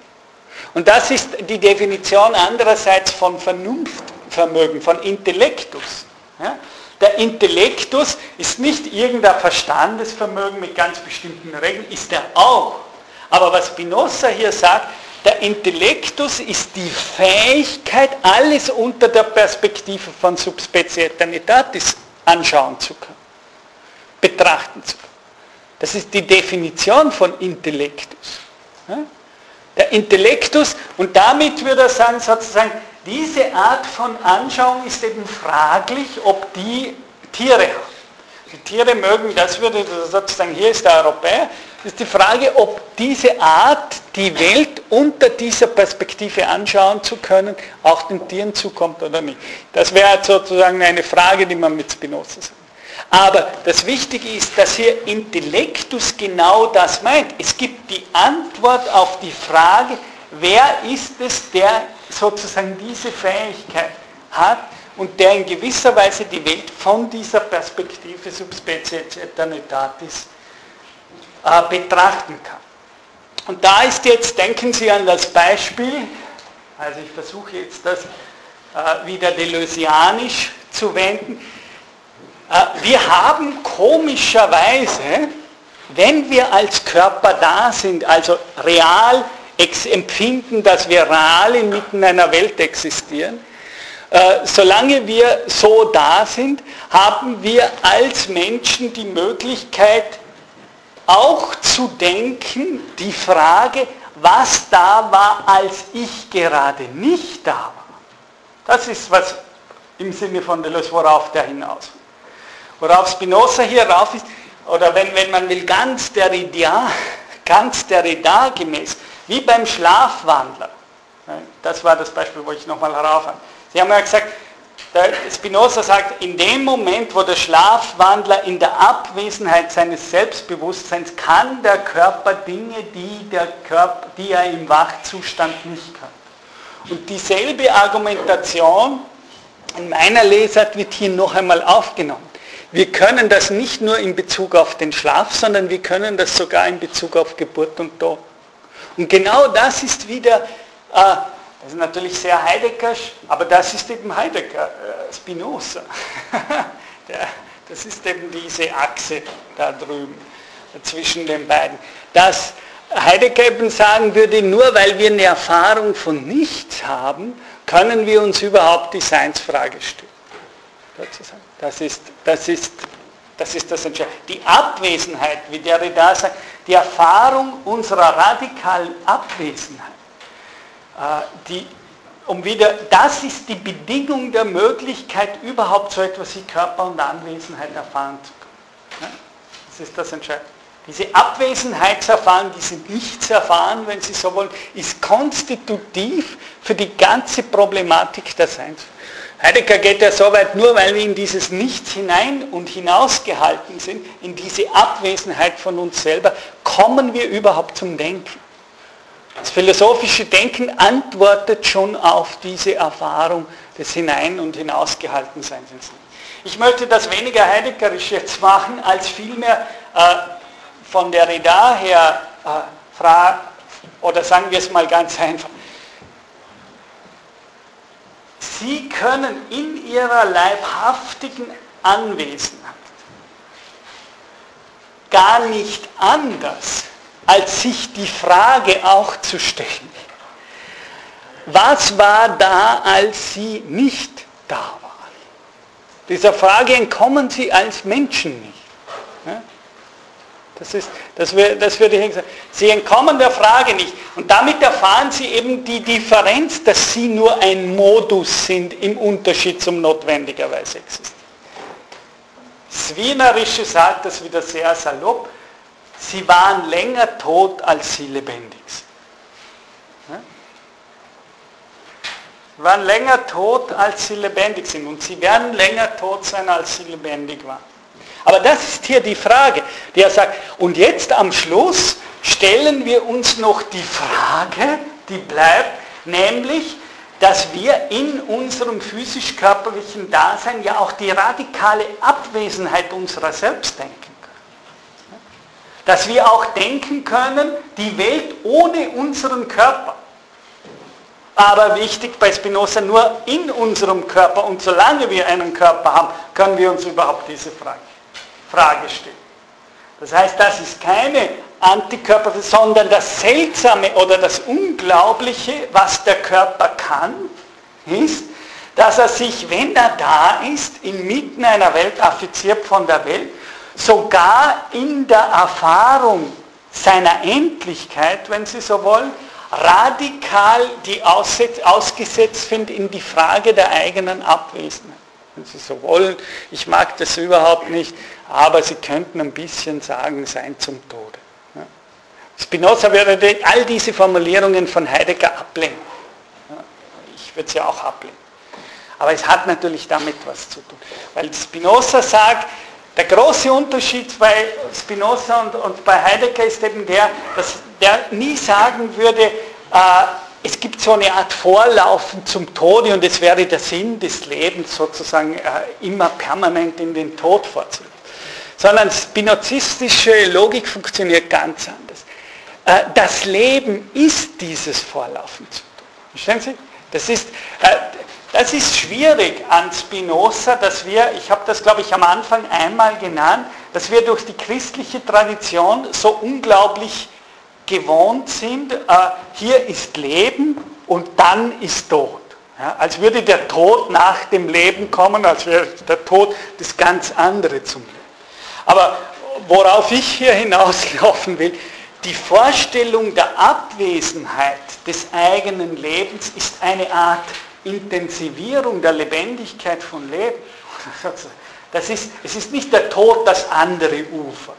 Und das ist die Definition andererseits von Vernunftvermögen, von Intellektus. Ja? Der Intellektus ist nicht irgendein Verstandesvermögen mit ganz bestimmten Regeln, ist er auch. Aber was Spinoza hier sagt, der Intellektus ist die Fähigkeit, alles unter der Perspektive von Subspezie Eternitatis anschauen zu können, betrachten zu können. Das ist die Definition von Intellektus. Der Intellektus, und damit würde er sagen, sozusagen, diese Art von Anschauung ist eben fraglich, ob die Tiere haben. Die Tiere mögen, das würde sozusagen, hier ist der Europäer, ist die Frage, ob diese Art, die Welt unter dieser Perspektive anschauen zu können, auch den Tieren zukommt oder nicht. Das wäre sozusagen eine Frage, die man mit Spinoza sagt. Aber das Wichtige ist, dass hier Intellektus genau das meint. Es gibt die Antwort auf die Frage, wer ist es, der sozusagen diese Fähigkeit hat und der in gewisser Weise die Welt von dieser Perspektive Subspecies Eternitatis äh, betrachten kann. Und da ist jetzt, denken Sie an das Beispiel, also ich versuche jetzt das äh, wieder deleuzianisch zu wenden, äh, wir haben komischerweise, wenn wir als Körper da sind, also real empfinden, dass wir real inmitten einer Welt existieren, äh, solange wir so da sind, haben wir als Menschen die Möglichkeit, auch zu denken, die Frage, was da war, als ich gerade nicht da war. Das ist was im Sinne von Deleuze, worauf der hinaus Worauf Spinoza hier rauf ist, oder wenn, wenn man will, ganz Derrida, ganz Derrida gemäß, wie beim Schlafwandler. Das war das Beispiel, wo ich nochmal herauf Sie haben ja gesagt, Spinoza sagt, in dem Moment, wo der Schlafwandler in der Abwesenheit seines Selbstbewusstseins kann der Körper Dinge, die, der Körper, die er im Wachzustand nicht kann. Und dieselbe Argumentation in meiner Lesart wird hier noch einmal aufgenommen. Wir können das nicht nur in Bezug auf den Schlaf, sondern wir können das sogar in Bezug auf Geburt und Tod. Und genau das ist wieder äh, das ist natürlich sehr Heideggersch, aber das ist eben Heidegger, äh, Spinoza. das ist eben diese Achse da drüben zwischen den beiden. Dass Heidegger eben sagen würde, nur weil wir eine Erfahrung von nichts haben, können wir uns überhaupt die Seinsfrage stellen. Das ist das, ist, das, ist das Entscheidende. Die Abwesenheit, wie der da sagt, die Erfahrung unserer radikalen Abwesenheit äh, die, um wieder, das ist die Bedingung der Möglichkeit, überhaupt so etwas wie Körper und Anwesenheit erfahren zu können. Das ist das Entscheidende. Diese Abwesenheitserfahrung, diese Nichtserfahren, wenn Sie so wollen, ist konstitutiv für die ganze Problematik der Seins. Heidegger geht ja so weit, nur weil wir in dieses Nichts hinein und hinausgehalten sind, in diese Abwesenheit von uns selber, kommen wir überhaupt zum Denken. Das philosophische Denken antwortet schon auf diese Erfahrung des Hinein- und Hinausgehaltenseins. Ich möchte das weniger heideggerisch jetzt machen, als vielmehr äh, von der Reda her äh, fragen, oder sagen wir es mal ganz einfach. Sie können in Ihrer leibhaftigen Anwesenheit gar nicht anders als sich die Frage auch zu stellen, was war da, als sie nicht da waren? Dieser Frage entkommen sie als Menschen nicht. Das, ist, das, das würde ich sagen. Sie entkommen der Frage nicht. Und damit erfahren Sie eben die Differenz, dass Sie nur ein Modus sind im Unterschied zum notwendigerweise existieren. Das sagt das wieder sehr salopp sie waren länger tot, als sie lebendig sind. Sie waren länger tot, als sie lebendig sind. Und sie werden länger tot sein, als sie lebendig waren. Aber das ist hier die Frage, die er sagt. Und jetzt am Schluss stellen wir uns noch die Frage, die bleibt, nämlich dass wir in unserem physisch-körperlichen Dasein ja auch die radikale Abwesenheit unserer selbst denken können. Dass wir auch denken können, die Welt ohne unseren Körper. Aber wichtig bei Spinoza, nur in unserem Körper und solange wir einen Körper haben, können wir uns überhaupt diese Frage, Frage stellen. Das heißt, das ist keine Antikörper, sondern das Seltsame oder das Unglaubliche, was der Körper kann, ist, dass er sich, wenn er da ist, inmitten einer Welt affiziert von der Welt, sogar in der Erfahrung seiner Endlichkeit, wenn Sie so wollen, radikal die ausgesetzt findet in die Frage der eigenen Abwesenheit. Wenn Sie so wollen, ich mag das überhaupt nicht, aber Sie könnten ein bisschen sagen, sein zum Tode. Spinoza würde all diese Formulierungen von Heidegger ablehnen. Ich würde sie auch ablehnen. Aber es hat natürlich damit was zu tun. Weil Spinoza sagt, der große Unterschied bei Spinoza und, und bei Heidegger ist eben der, dass der nie sagen würde, äh, es gibt so eine Art Vorlaufen zum Tode und es wäre der Sinn des Lebens sozusagen äh, immer permanent in den Tod vorzulaufen. Sondern spinozistische Logik funktioniert ganz anders. Äh, das Leben ist dieses Vorlaufen zu tun. Verstehen Sie? Das ist, äh, das ist schwierig an Spinoza, dass wir, ich habe das glaube ich am Anfang einmal genannt, dass wir durch die christliche Tradition so unglaublich gewohnt sind, äh, hier ist Leben und dann ist Tod. Als würde der Tod nach dem Leben kommen, als wäre der Tod das ganz andere zum Leben. Aber worauf ich hier hinauslaufen will, die Vorstellung der Abwesenheit des eigenen Lebens ist eine Art Intensivierung der Lebendigkeit von Leben. Das ist, es ist nicht der Tod das andere Ufer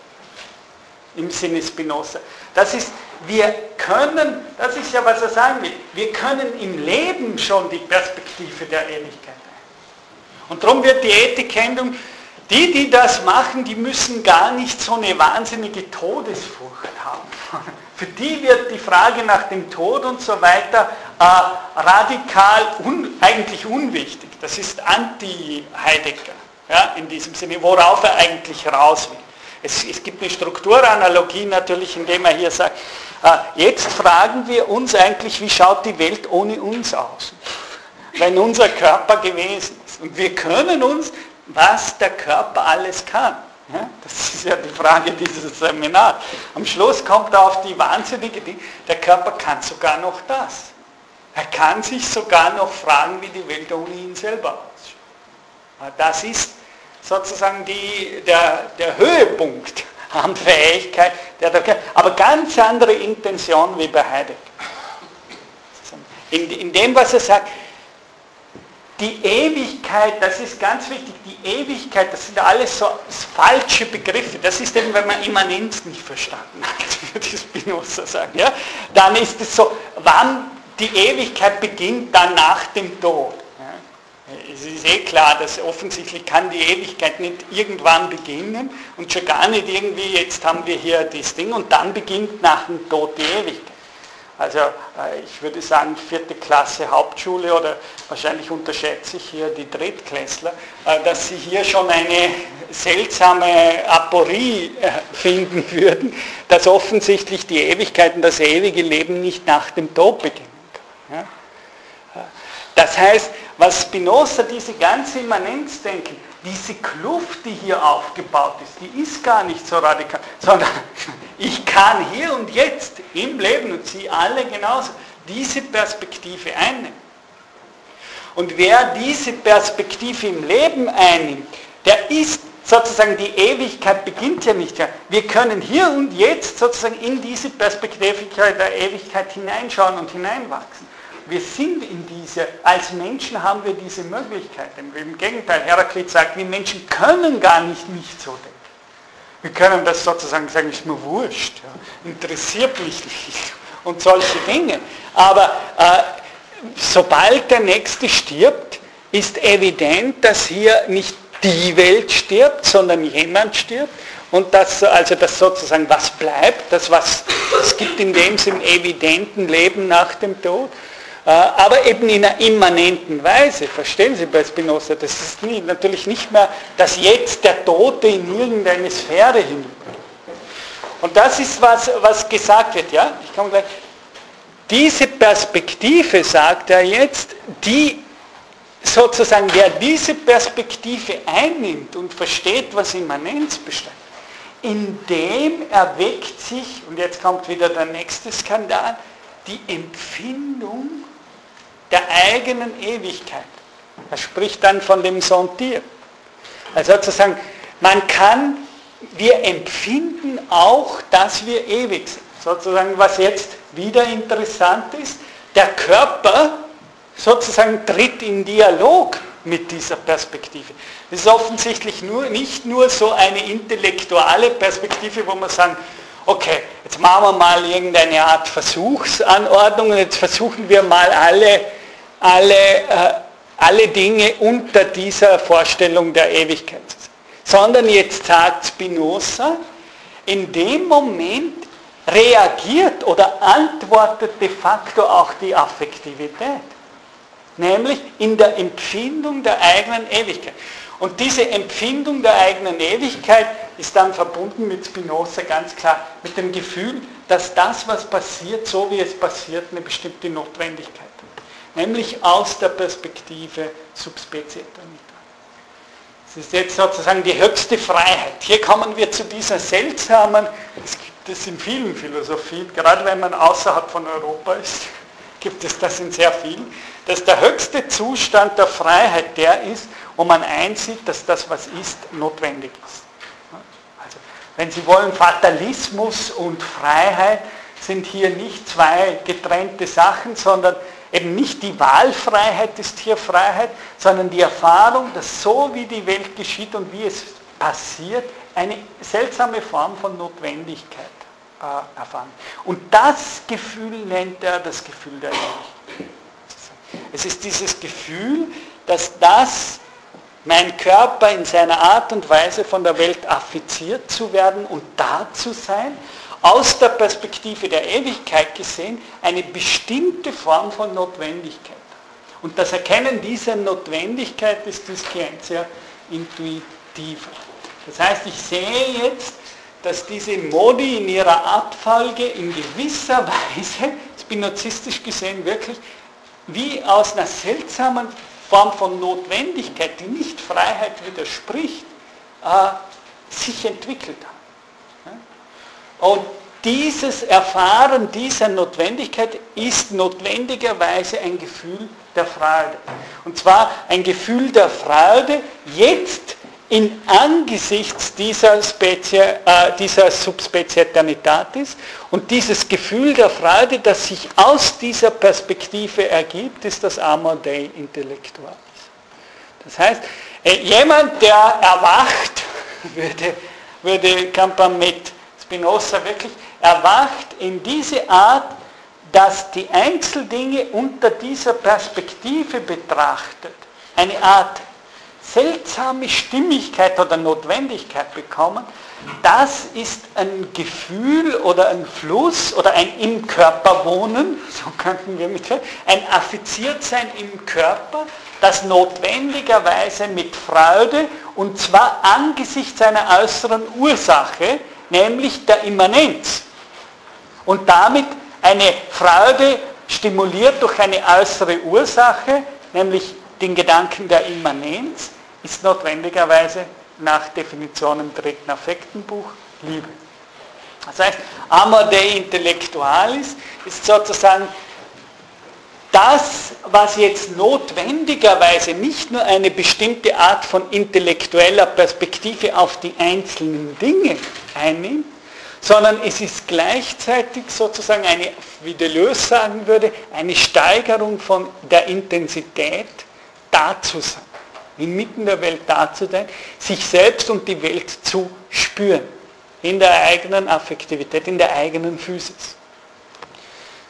im Sinne Spinoza. Das ist, wir können, das ist ja, was er sagen will, wir können im Leben schon die Perspektive der Ewigkeit ein. Und darum wird die Ethikendung, die, die das machen, die müssen gar nicht so eine wahnsinnige Todesfurcht haben. Für die wird die Frage nach dem Tod und so weiter äh, radikal un, eigentlich unwichtig. Das ist anti-Heidegger ja, in diesem Sinne, worauf er eigentlich raus will. Es, es gibt eine Strukturanalogie natürlich, indem er hier sagt, äh, jetzt fragen wir uns eigentlich, wie schaut die Welt ohne uns aus, wenn unser Körper gewesen ist. Und wir können uns, was der Körper alles kann. Ja, das ist ja die Frage dieses Seminars. Am Schluss kommt er auf die wahnsinnige Dinge. Der Körper kann sogar noch das. Er kann sich sogar noch fragen, wie die Welt ohne ihn selber ausschaut. Das ist sozusagen die, der, der Höhepunkt an Fähigkeit. Der, aber ganz andere Intention wie bei Heidegger. In, in dem, was er sagt, die Ewigkeit, das ist ganz wichtig, die Ewigkeit, das sind alles so falsche Begriffe. Das ist eben, wenn man Immanenz nicht verstanden hat, würde Spinoza sagen. Ja? Dann ist es so, wann die Ewigkeit beginnt, dann nach dem Tod. Es ist eh klar, dass offensichtlich kann die Ewigkeit nicht irgendwann beginnen und schon gar nicht irgendwie, jetzt haben wir hier das Ding und dann beginnt nach dem Tod die Ewigkeit. Also äh, ich würde sagen vierte Klasse Hauptschule oder wahrscheinlich unterschätze ich hier die Drittklässler, äh, dass sie hier schon eine seltsame Aporie äh, finden würden, dass offensichtlich die Ewigkeit und das ewige Leben nicht nach dem Tod beginnen. Das heißt, was Spinoza diese ganze Immanenz denken, diese Kluft, die hier aufgebaut ist, die ist gar nicht so radikal, sondern ich kann hier und jetzt im Leben und Sie alle genauso diese Perspektive einnehmen. Und wer diese Perspektive im Leben einnimmt, der ist sozusagen die Ewigkeit beginnt ja nicht. Wir können hier und jetzt sozusagen in diese Perspektive der Ewigkeit hineinschauen und hineinwachsen. Wir sind in diese, als Menschen haben wir diese Möglichkeit. Im Gegenteil, Heraklit sagt, wir Menschen können gar nicht nicht so denken. Wir können das sozusagen sagen, ist mir wurscht, ja, interessiert mich nicht und solche Dinge. Aber äh, sobald der Nächste stirbt, ist evident, dass hier nicht die Welt stirbt, sondern jemand stirbt und dass also das sozusagen was bleibt, das was es gibt in dem Sinn evidenten Leben nach dem Tod aber eben in einer immanenten Weise. Verstehen Sie bei Spinoza? Das ist nie, natürlich nicht mehr, dass jetzt der Tote in irgendeine Sphäre hin. Und das ist was, was gesagt wird. Ja? Ich komme gleich. Diese Perspektive, sagt er jetzt, die sozusagen, wer diese Perspektive einnimmt und versteht, was Immanenz bestand, in dem erweckt sich, und jetzt kommt wieder der nächste Skandal, die Empfindung der eigenen Ewigkeit. Er spricht dann von dem Sontier. Also sozusagen, man kann, wir empfinden auch, dass wir ewig sind. Sozusagen, was jetzt wieder interessant ist, der Körper sozusagen tritt in Dialog mit dieser Perspektive. Es ist offensichtlich nur, nicht nur so eine intellektuelle Perspektive, wo man sagen, okay, jetzt machen wir mal irgendeine Art Versuchsanordnung und jetzt versuchen wir mal alle, alle, äh, alle Dinge unter dieser Vorstellung der Ewigkeit zu sehen. Sondern jetzt sagt Spinoza, in dem Moment reagiert oder antwortet de facto auch die Affektivität nämlich in der Empfindung der eigenen Ewigkeit. Und diese Empfindung der eigenen Ewigkeit ist dann verbunden mit Spinoza ganz klar mit dem Gefühl, dass das, was passiert, so wie es passiert, eine bestimmte Notwendigkeit. Nämlich aus der Perspektive Subspecie Eternita. Das ist jetzt sozusagen die höchste Freiheit. Hier kommen wir zu dieser seltsamen, es gibt es in vielen Philosophien, gerade wenn man außerhalb von Europa ist, gibt es das in sehr vielen, dass der höchste Zustand der Freiheit der ist, wo man einsieht, dass das, was ist, notwendig ist. Also, wenn Sie wollen, Fatalismus und Freiheit sind hier nicht zwei getrennte Sachen, sondern eben nicht die Wahlfreiheit ist hier Freiheit, sondern die Erfahrung, dass so wie die Welt geschieht und wie es passiert, eine seltsame Form von Notwendigkeit äh, erfahren. Und das Gefühl nennt er das Gefühl der Ewigkeit. Es ist dieses Gefühl, dass das mein Körper in seiner Art und Weise von der Welt affiziert zu werden und da zu sein, aus der Perspektive der Ewigkeit gesehen, eine bestimmte Form von Notwendigkeit. Und das Erkennen dieser Notwendigkeit ist das Scientia intuitiva. Das heißt, ich sehe jetzt, dass diese Modi in ihrer Abfolge in gewisser Weise, spinozistisch gesehen wirklich, wie aus einer seltsamen Form von Notwendigkeit, die nicht Freiheit widerspricht, äh, sich entwickelt haben. Und dieses Erfahren dieser Notwendigkeit ist notwendigerweise ein Gefühl der Freude. Und zwar ein Gefühl der Freude jetzt in angesichts dieser, Spezie, äh, dieser Subspezie Eternitatis und dieses Gefühl der Freude, das sich aus dieser Perspektive ergibt, ist das Amor Dei Intellectualis. Das heißt, äh, jemand, der erwacht, würde, würde Campan mit Spinoza wirklich, erwacht in diese Art, dass die Einzeldinge unter dieser Perspektive betrachtet, eine Art seltsame Stimmigkeit oder Notwendigkeit bekommen, das ist ein Gefühl oder ein Fluss oder ein im Körper wohnen, so könnten wir mit ein Affiziertsein im Körper, das notwendigerweise mit Freude und zwar angesichts einer äußeren Ursache, nämlich der Immanenz und damit eine Freude stimuliert durch eine äußere Ursache, nämlich den Gedanken der Immanenz, ist notwendigerweise nach Definition im dritten Affektenbuch Liebe. Das heißt, Amor Dei Intellectualis ist sozusagen das, was jetzt notwendigerweise nicht nur eine bestimmte Art von intellektueller Perspektive auf die einzelnen Dinge einnimmt, sondern es ist gleichzeitig sozusagen eine, wie Deleuze sagen würde, eine Steigerung von der Intensität da zu sein inmitten der Welt darzustellen, sich selbst und die Welt zu spüren. In der eigenen Affektivität, in der eigenen Physis.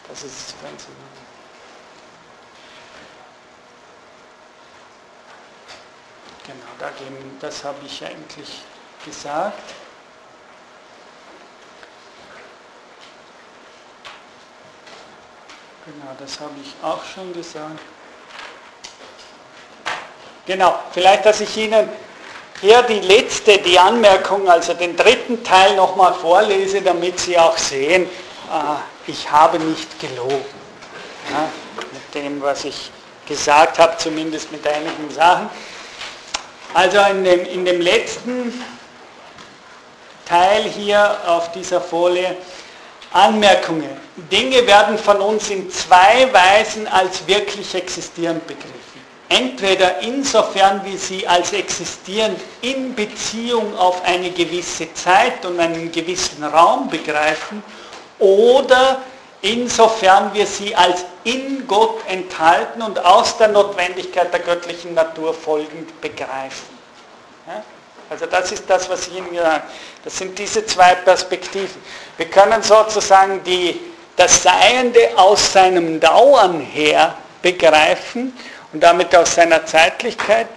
Das ist das Ganze. Genau, das habe ich eigentlich gesagt. Genau, das habe ich auch schon gesagt. Genau, vielleicht, dass ich Ihnen hier die letzte, die Anmerkung, also den dritten Teil nochmal vorlese, damit Sie auch sehen, äh, ich habe nicht gelogen. Ja, mit dem, was ich gesagt habe, zumindest mit einigen Sachen. Also in dem, in dem letzten Teil hier auf dieser Folie, Anmerkungen. Dinge werden von uns in zwei Weisen als wirklich existierend begriffen. Entweder insofern wir sie als existierend in Beziehung auf eine gewisse Zeit und einen gewissen Raum begreifen oder insofern wir sie als in Gott enthalten und aus der Notwendigkeit der göttlichen Natur folgend begreifen. Also das ist das, was ich Ihnen gesagt habe. Das sind diese zwei Perspektiven. Wir können sozusagen die, das Seiende aus seinem Dauern her begreifen und damit aus seiner Zeitlichkeit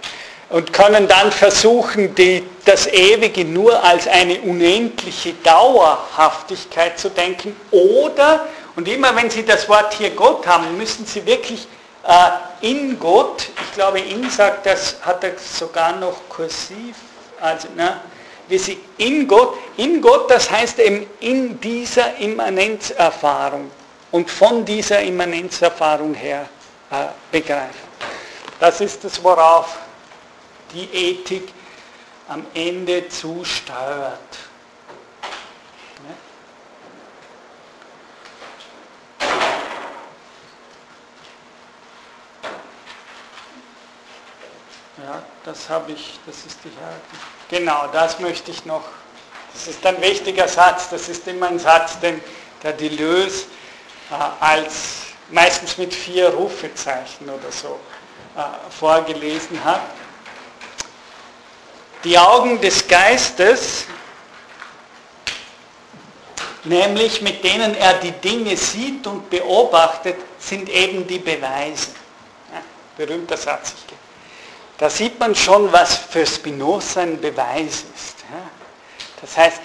und können dann versuchen, die, das Ewige nur als eine unendliche Dauerhaftigkeit zu denken. Oder, und immer wenn Sie das Wort hier Gott haben, müssen Sie wirklich äh, in Gott, ich glaube, in sagt das, hat er sogar noch kursiv, also, na, wir sind in Gott, in Gott, das heißt eben in dieser Immanenzerfahrung und von dieser Immanenzerfahrung her äh, begreifen. Das ist es, worauf die Ethik am Ende zusteuert. Ja, das habe ich, das ist die Härte. Genau, das möchte ich noch. Das ist ein wichtiger Satz, das ist immer ein Satz, den der Deleuze äh, als meistens mit vier Rufezeichen oder so äh, vorgelesen hat. Die Augen des Geistes, nämlich mit denen er die Dinge sieht und beobachtet, sind eben die Beweise. Ja, berühmter Satz. Da sieht man schon, was für Spinoza ein Beweis ist. Ja. Das heißt,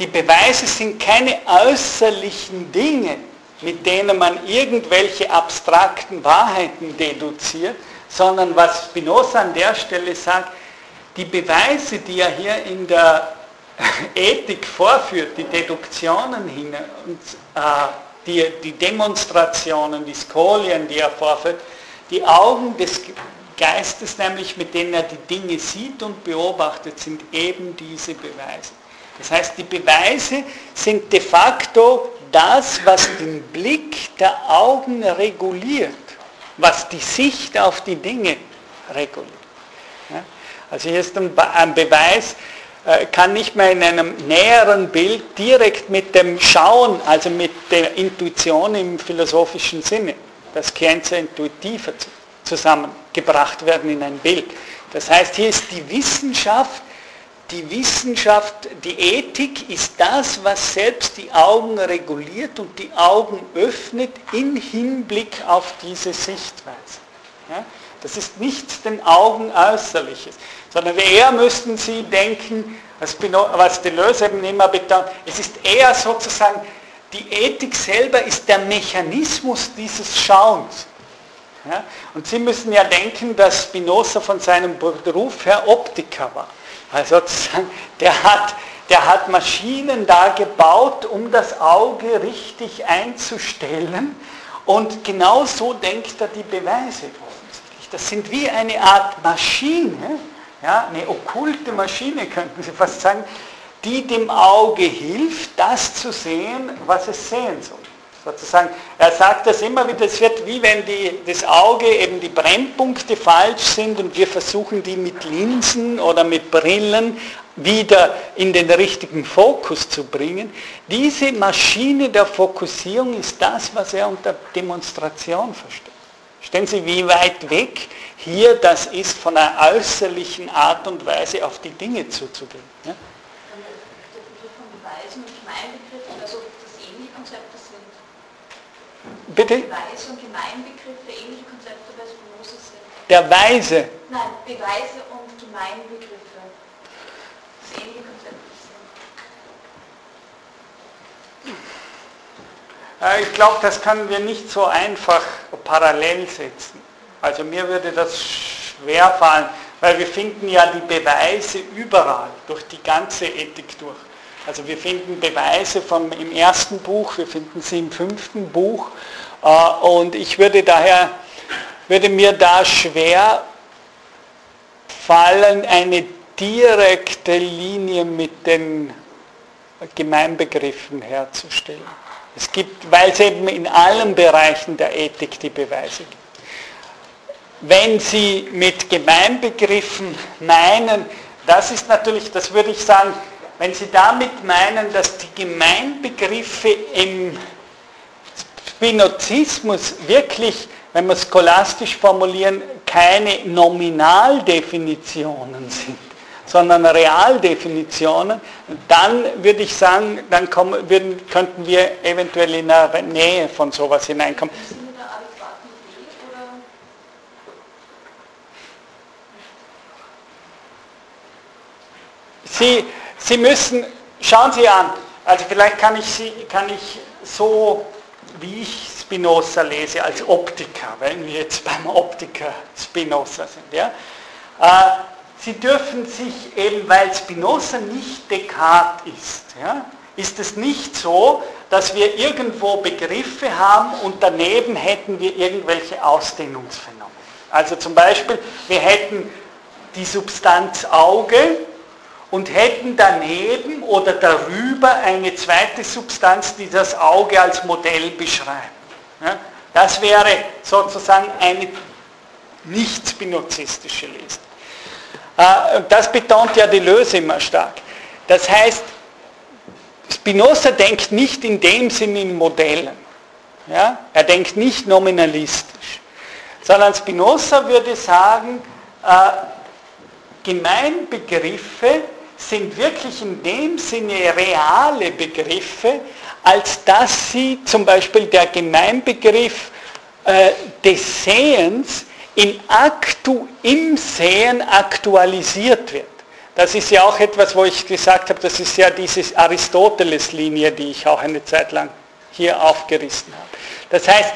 die Beweise sind keine äußerlichen Dinge, mit denen man irgendwelche abstrakten Wahrheiten deduziert, sondern was Spinoza an der Stelle sagt, die Beweise, die er hier in der Ethik vorführt, die Deduktionen hin und äh, die, die Demonstrationen, die Skolien, die er vorführt, die Augen des Geistes, nämlich mit denen er die Dinge sieht und beobachtet, sind eben diese Beweise. Das heißt, die Beweise sind de facto das, was den Blick der Augen reguliert was die Sicht auf die Dinge reguliert. Also hier ist ein, Beweis, äh, kann nicht mehr in einem näheren Bild direkt mit dem Schauen, also mit der Intuition im philosophischen Sinne, das Kenzer intuitiver zusammengebracht werden in ein Bild. Das heißt, hier ist die Wissenschaft die Wissenschaft, die Ethik ist das, was selbst die Augen reguliert und die Augen öffnet im Hinblick auf diese Sichtweise. Ja? Das ist nicht den Augen Äußerliches, sondern eher müssten Sie denken, was Deleuze eben immer betont, es ist eher sozusagen, die Ethik selber ist der Mechanismus dieses Schauens. Ja? Und Sie müssen ja denken, dass Spinoza von seinem Beruf her Optiker war. Also sozusagen, der hat, der hat Maschinen da gebaut, um das Auge richtig einzustellen. Und genau so denkt er die Beweise Das sind wie eine Art Maschine, ja, eine okkulte Maschine könnten Sie fast sagen, die dem Auge hilft, das zu sehen, was es sehen soll sozusagen. Er sagt das immer wieder, es wird wie wenn die, das Auge eben die Brennpunkte falsch sind und wir versuchen die mit Linsen oder mit Brillen wieder in den richtigen Fokus zu bringen. Diese Maschine der Fokussierung ist das, was er unter Demonstration versteht. Stellen Sie, wie weit weg hier das ist, von einer äußerlichen Art und Weise auf die Dinge zuzugehen. Ja? Bitte? Beweise und Gemeinbegriffe ähnliche Konzepte bei Spinoza sind. Der Weise? Nein, Beweise und Gemeinbegriffe. Das ähnliche Konzepte sind. Äh, ich glaube, das können wir nicht so einfach parallel setzen. Also mir würde das schwer fallen, weil wir finden ja die Beweise überall, durch die ganze Ethik durch. Also wir finden Beweise vom, im ersten Buch, wir finden sie im fünften Buch äh, und ich würde daher, würde mir da schwer fallen, eine direkte Linie mit den Gemeinbegriffen herzustellen. Es gibt, weil es eben in allen Bereichen der Ethik die Beweise gibt. Wenn Sie mit Gemeinbegriffen meinen, das ist natürlich, das würde ich sagen, wenn Sie damit meinen, dass die Gemeinbegriffe im Spinozismus wirklich, wenn wir es scholastisch formulieren, keine Nominaldefinitionen sind, sondern Realdefinitionen, dann würde ich sagen, dann kommen, würden, könnten wir eventuell in eine Nähe von sowas hineinkommen. Sie, Sie müssen, schauen Sie an, also vielleicht kann ich, Sie, kann ich so, wie ich Spinoza lese, als Optiker, wenn wir jetzt beim Optiker Spinoza sind. Ja? Äh, Sie dürfen sich eben, weil Spinoza nicht Descartes ist, ja, ist es nicht so, dass wir irgendwo Begriffe haben und daneben hätten wir irgendwelche Ausdehnungsphänomene. Also zum Beispiel, wir hätten die Substanz Auge und hätten daneben oder darüber eine zweite Substanz, die das Auge als Modell beschreibt. Ja, das wäre sozusagen eine nicht spinozistische Lesung. Äh, das betont ja die Löse immer stark. Das heißt, Spinoza denkt nicht in dem Sinn in Modellen. Ja? Er denkt nicht nominalistisch. Sondern Spinoza würde sagen, äh, Gemeinbegriffe sind wirklich in dem Sinne reale Begriffe, als dass sie zum Beispiel der Gemeinbegriff äh, des Sehens in Aktu, im Sehen aktualisiert wird. Das ist ja auch etwas, wo ich gesagt habe, das ist ja diese Aristoteles-Linie, die ich auch eine Zeit lang hier aufgerissen habe. Das heißt,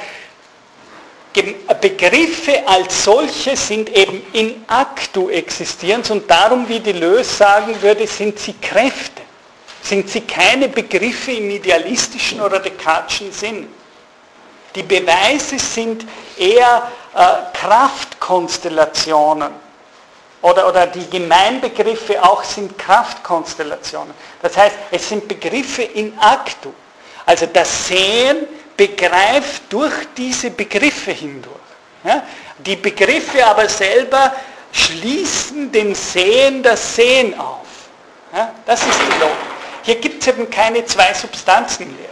Begriffe als solche sind eben in Aktu existierend und darum, wie die Lös sagen würde, sind sie Kräfte. Sind sie keine Begriffe im idealistischen oder dekatischen Sinn. Die Beweise sind eher Kraftkonstellationen oder, oder die Gemeinbegriffe auch sind Kraftkonstellationen. Das heißt, es sind Begriffe in Aktu. Also das Sehen begreift durch diese Begriffe hindurch. Ja? Die Begriffe aber selber schließen dem Sehen das Sehen auf. Ja? Das ist die Logik. Hier gibt es eben keine zwei Substanzenlehre.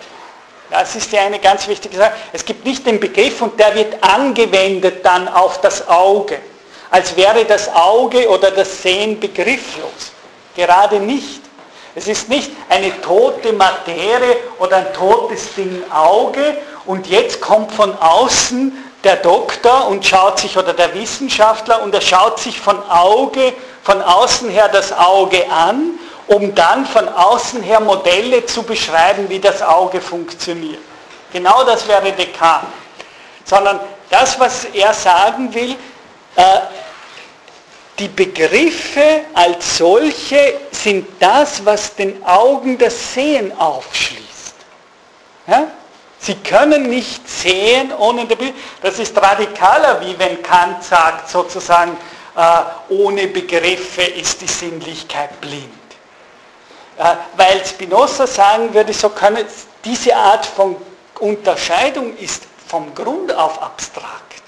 Das ist ja eine ganz wichtige Sache. Es gibt nicht den Begriff und der wird angewendet dann auf das Auge, als wäre das Auge oder das Sehen begrifflos. Gerade nicht. Es ist nicht eine tote Materie oder ein totes Ding Auge und jetzt kommt von außen der Doktor und schaut sich, oder der Wissenschaftler, und er schaut sich von Auge, von außen her das Auge an, um dann von außen her Modelle zu beschreiben, wie das Auge funktioniert. Genau das wäre Descartes. Sondern das, was er sagen will, äh, die Begriffe als solche sind das, was den Augen das Sehen aufschließt. Ja? Sie können nicht sehen ohne den Begriff. Das ist radikaler, wie wenn Kant sagt, sozusagen, äh, ohne Begriffe ist die Sinnlichkeit blind. Äh, weil Spinoza sagen würde, so können, diese Art von Unterscheidung ist vom Grund auf abstrakt.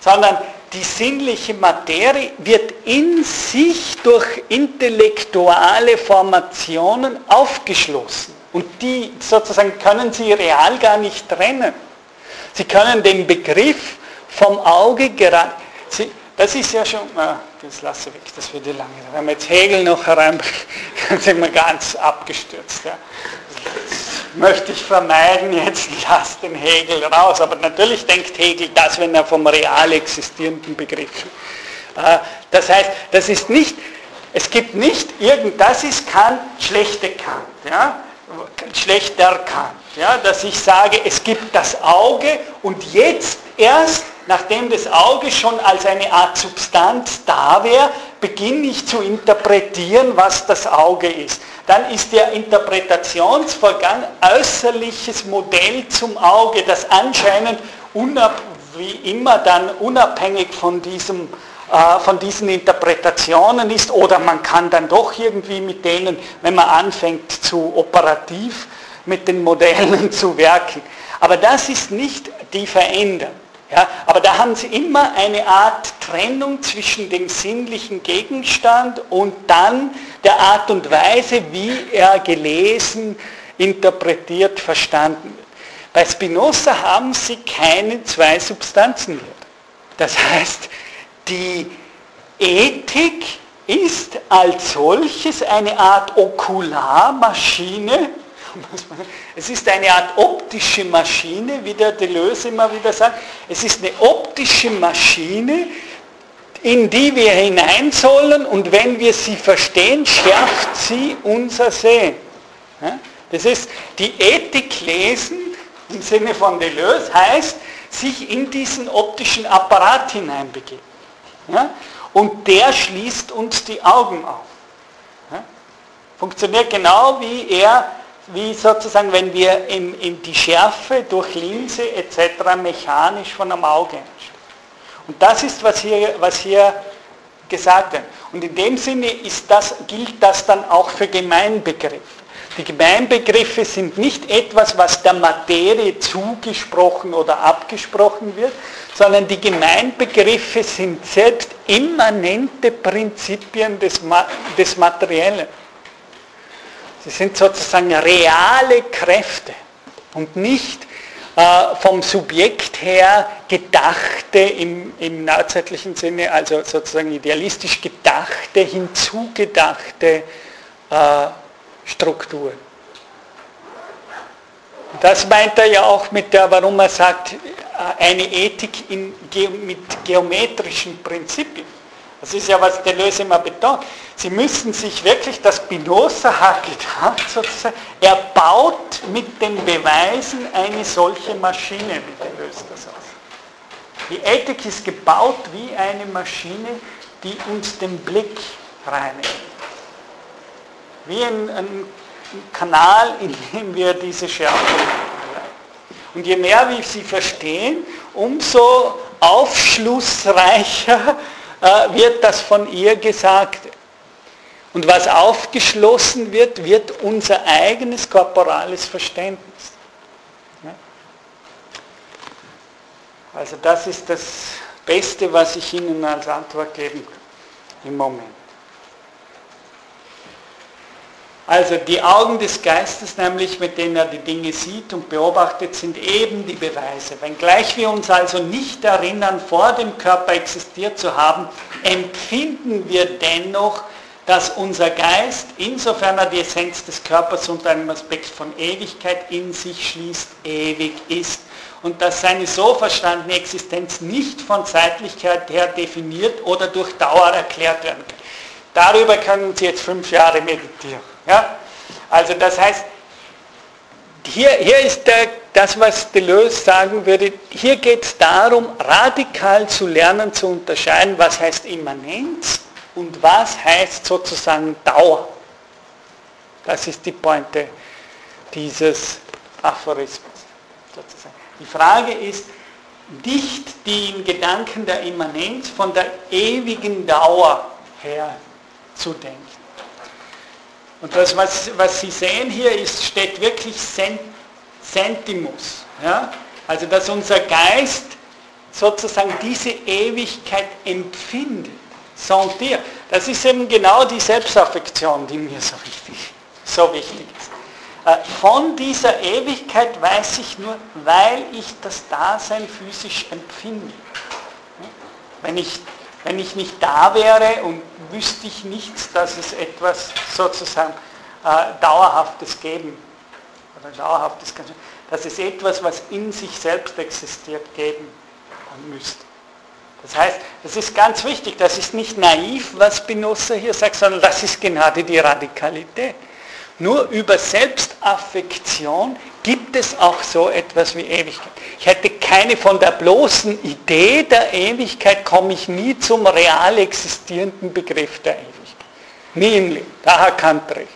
Sondern die sinnliche Materie wird in sich durch intellektuelle Formationen aufgeschlossen. Und die sozusagen können Sie real gar nicht trennen. Sie können den Begriff vom Auge gerade, Sie, das ist ja schon, ah, das lasse weg, das würde lange. Wenn wir jetzt Hegel noch herein, dann sind wir ganz abgestürzt. Ja möchte ich vermeiden, jetzt lass den Hegel raus. Aber natürlich denkt Hegel das, wenn er vom real existierenden Begriff. Äh, das heißt, das ist nicht, es gibt nicht irgend, das ist Kant, schlechte Kant, ja? schlechter Kant. Ja, dass ich sage, es gibt das Auge und jetzt erst, nachdem das Auge schon als eine Art Substanz da wäre, beginne ich zu interpretieren, was das Auge ist. Dann ist der Interpretationsvorgang äußerliches Modell zum Auge, das anscheinend wie immer dann unabhängig von diesem äh, von diesen Interpretationen ist oder man kann dann doch irgendwie mit denen, wenn man anfängt zu operativ mit den Modellen zu werken. Aber das ist nicht die Veränderung. Ja, aber da haben Sie immer eine Art Trennung zwischen dem sinnlichen Gegenstand und dann der Art und Weise, wie er gelesen, interpretiert, verstanden wird. Bei Spinoza haben Sie keine zwei Substanzen. Das heißt, die Ethik ist als solches eine Art Okularmaschine. Es ist eine Art optische Maschine, wie der Deleuze immer wieder sagt. Es ist eine optische Maschine, in die wir hinein sollen und wenn wir sie verstehen, schärft sie unser Sehen. Das ist die Ethik lesen im Sinne von Deleuze heißt, sich in diesen optischen Apparat hineinbegeben. Und der schließt uns die Augen auf. Funktioniert genau wie er, wie sozusagen, wenn wir in, in die Schärfe durch Linse etc. mechanisch von einem Auge entsteht. Und das ist, was hier, was hier gesagt wird. Und in dem Sinne ist das, gilt das dann auch für Gemeinbegriffe. Die Gemeinbegriffe sind nicht etwas, was der Materie zugesprochen oder abgesprochen wird, sondern die Gemeinbegriffe sind selbst immanente Prinzipien des, des Materiellen. Sie sind sozusagen reale Kräfte und nicht äh, vom Subjekt her gedachte, im, im neuzeitlichen Sinne, also sozusagen idealistisch gedachte, hinzugedachte äh, Strukturen. Das meint er ja auch mit der, warum er sagt, eine Ethik in, mit geometrischen Prinzipien. Das ist ja, was Deleuze immer betont. Sie müssen sich wirklich, das Spinoza hat getan, sozusagen, er baut mit den Beweisen eine solche Maschine, wie Deleuze das aus. Die Ethik ist gebaut wie eine Maschine, die uns den Blick reinigt. Wie ein, ein Kanal, in dem wir diese Schärfe und je mehr wir sie verstehen, umso aufschlussreicher wird das von ihr Gesagte. Und was aufgeschlossen wird, wird unser eigenes korporales Verständnis. Also das ist das Beste, was ich Ihnen als Antwort geben kann im Moment. Also die Augen des Geistes, nämlich mit denen er die Dinge sieht und beobachtet, sind eben die Beweise. Wenngleich wir uns also nicht erinnern, vor dem Körper existiert zu haben, empfinden wir dennoch, dass unser Geist, insofern er die Essenz des Körpers unter einem Aspekt von Ewigkeit in sich schließt, ewig ist und dass seine so verstandene Existenz nicht von Zeitlichkeit her definiert oder durch Dauer erklärt werden kann. Darüber können Sie jetzt fünf Jahre meditieren. Ja? Also das heißt, hier, hier ist der, das, was Deleuze sagen würde, hier geht es darum, radikal zu lernen, zu unterscheiden, was heißt Immanenz und was heißt sozusagen Dauer. Das ist die Pointe dieses Aphorismus. Sozusagen. Die Frage ist, nicht den Gedanken der Immanenz von der ewigen Dauer her zu denken. Und das, was, was Sie sehen hier, ist, steht wirklich Sentimus. Ja? Also, dass unser Geist sozusagen diese Ewigkeit empfindet. Sentir. Das ist eben genau die Selbstaffektion, die mir so wichtig, so wichtig ist. Äh, von dieser Ewigkeit weiß ich nur, weil ich das Dasein physisch empfinde. Wenn ich, wenn ich nicht da wäre und wüsste ich nichts, dass es etwas sozusagen äh, Dauerhaftes geben oder Dauerhaftes, dass es etwas, was in sich selbst existiert, geben müsste. Das heißt, es ist ganz wichtig, das ist nicht naiv, was Spinoza hier sagt, sondern das ist gerade die Radikalität. Nur über Selbstaffektion gibt es auch so etwas wie Ewigkeit. Ich hätte keine von der bloßen Idee der Ewigkeit, komme ich nie zum real existierenden Begriff der Ewigkeit. Nie im. Da hat Kant recht.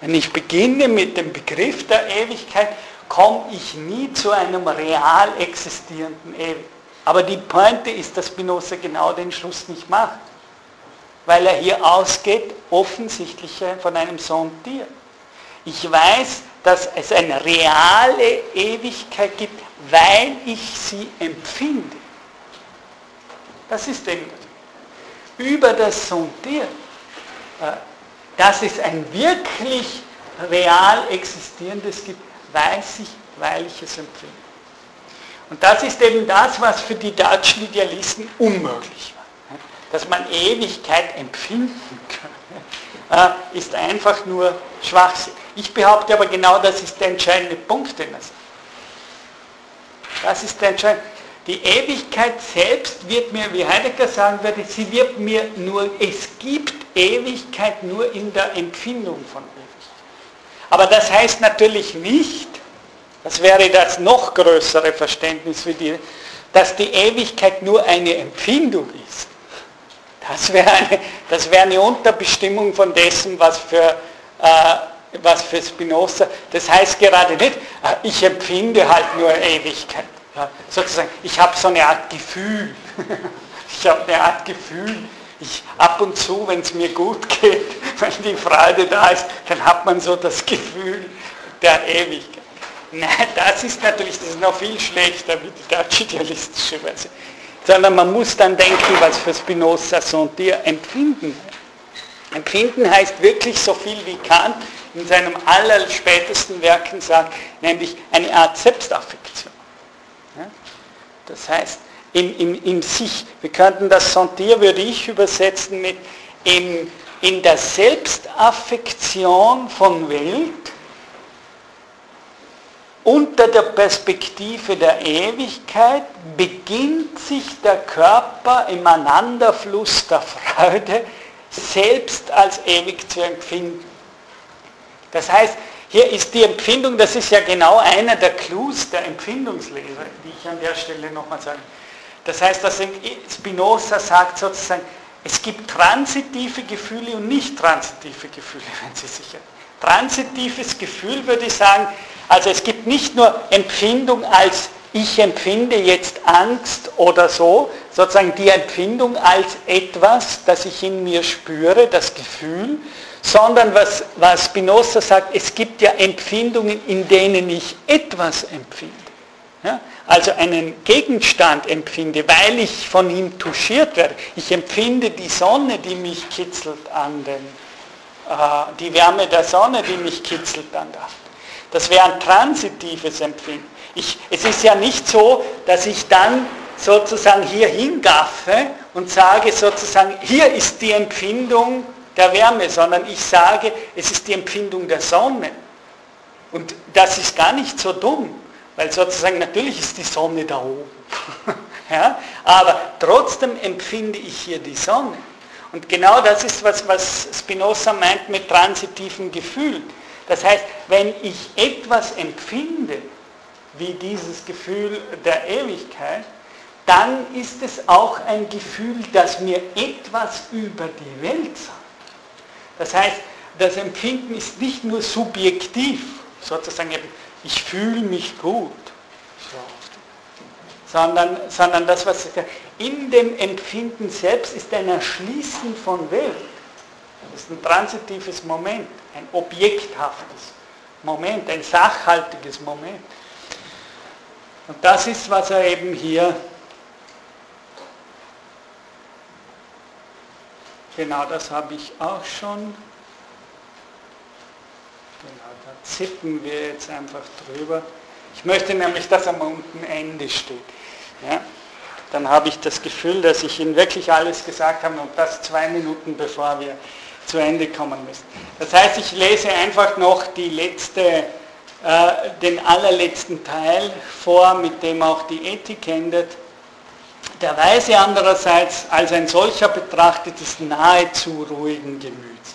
Wenn ich beginne mit dem Begriff der Ewigkeit, komme ich nie zu einem real existierenden Ewigkeit. Aber die Pointe ist, dass Spinoza genau den Schluss nicht macht, weil er hier ausgeht, offensichtlich von einem Sondier. Ich weiß, dass es eine reale Ewigkeit gibt, weil ich sie empfinde. Das ist eben über das Sondieren. Äh, dass es ein wirklich real existierendes gibt, weiß ich, weil ich es empfinde. Und das ist eben das, was für die deutschen Idealisten unmöglich war. Dass man Ewigkeit empfinden kann, äh, ist einfach nur Schwachsinn. Ich behaupte aber genau, das ist der entscheidende Punkt, den er sagt. Das ist der entscheidende. Die Ewigkeit selbst wird mir, wie Heidegger sagen würde, sie wird mir nur, es gibt Ewigkeit nur in der Empfindung von Ewigkeit. Aber das heißt natürlich nicht, das wäre das noch größere Verständnis für die, dass die Ewigkeit nur eine Empfindung ist. Das wäre eine, das eine Unterbestimmung von dessen, was für, äh, was für Spinoza, das heißt gerade nicht, äh, ich empfinde halt nur Ewigkeit. Ja, sozusagen, ich habe so eine Art Gefühl. ich habe eine Art Gefühl, ich, ab und zu, wenn es mir gut geht, wenn die Freude da ist, dann hat man so das Gefühl der Ewigkeit. Nein, das ist natürlich, das ist noch viel schlechter wie die deutsche idealistische Weise. Sondern man muss dann denken, was für Spinoza Sondier empfinden. Empfinden heißt wirklich so viel wie Kant in seinem allerspätesten Werken sagt, nämlich eine Art Selbstaffektion. Das heißt, in, in, in sich. Wir könnten das Sentier, würde ich übersetzen mit in, in der Selbstaffektion von Welt unter der Perspektive der Ewigkeit beginnt sich der Körper im Aneinanderfluss der Freude selbst als ewig zu empfinden. Das heißt, hier ist die Empfindung, das ist ja genau einer der Clues der Empfindungslehre, die ich an der Stelle nochmal sage. Das heißt, dass Spinoza sagt sozusagen, es gibt transitive Gefühle und nicht transitive Gefühle, wenn Sie sicher. Transitives Gefühl würde ich sagen, also es gibt nicht nur Empfindung als ich empfinde jetzt Angst oder so, sozusagen die Empfindung als etwas, das ich in mir spüre, das Gefühl, sondern was, was Spinoza sagt, es gibt ja Empfindungen, in denen ich etwas empfinde. Ja? also einen Gegenstand empfinde, weil ich von ihm touchiert werde. Ich empfinde die Sonne, die mich kitzelt an den, äh, die Wärme der Sonne, die mich kitzelt an der Hand. Das wäre ein transitives Empfinden. Ich, es ist ja nicht so, dass ich dann sozusagen hier hingaffe und sage sozusagen, hier ist die Empfindung der Wärme, sondern ich sage, es ist die Empfindung der Sonne. Und das ist gar nicht so dumm. Weil sozusagen natürlich ist die Sonne da oben. ja? Aber trotzdem empfinde ich hier die Sonne. Und genau das ist, was, was Spinoza meint mit transitiven Gefühlen. Das heißt, wenn ich etwas empfinde, wie dieses Gefühl der Ewigkeit, dann ist es auch ein Gefühl, das mir etwas über die Welt sagt. Das heißt, das Empfinden ist nicht nur subjektiv, sozusagen ich fühle mich gut, sondern, sondern das, was in dem Empfinden selbst ist ein Erschließen von Welt. Das ist ein transitives Moment, ein objekthaftes Moment, ein sachhaltiges Moment. Und das ist, was er eben hier Genau, das habe ich auch schon. Genau, da zippen wir jetzt einfach drüber. Ich möchte nämlich, dass am unten Ende steht. Ja? Dann habe ich das Gefühl, dass ich Ihnen wirklich alles gesagt habe und das zwei Minuten bevor wir zu Ende kommen müssen. Das heißt, ich lese einfach noch die letzte, äh, den allerletzten Teil vor, mit dem auch die Ethik endet. Der Weise andererseits als ein solcher betrachtet ist nahezu ruhigen Gemüts.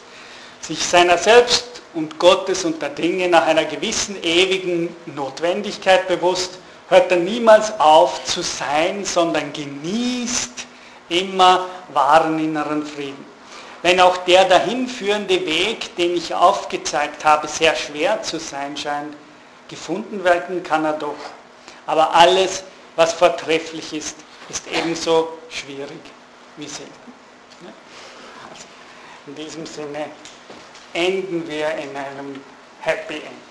Sich seiner selbst und Gottes und der Dinge nach einer gewissen ewigen Notwendigkeit bewusst, hört er niemals auf zu sein, sondern genießt immer wahren inneren Frieden. Wenn auch der dahinführende Weg, den ich aufgezeigt habe, sehr schwer zu sein scheint, gefunden werden kann er doch. Aber alles, was vortrefflich ist, ist ebenso schwierig wie selten. Also in diesem Sinne enden wir in einem Happy End.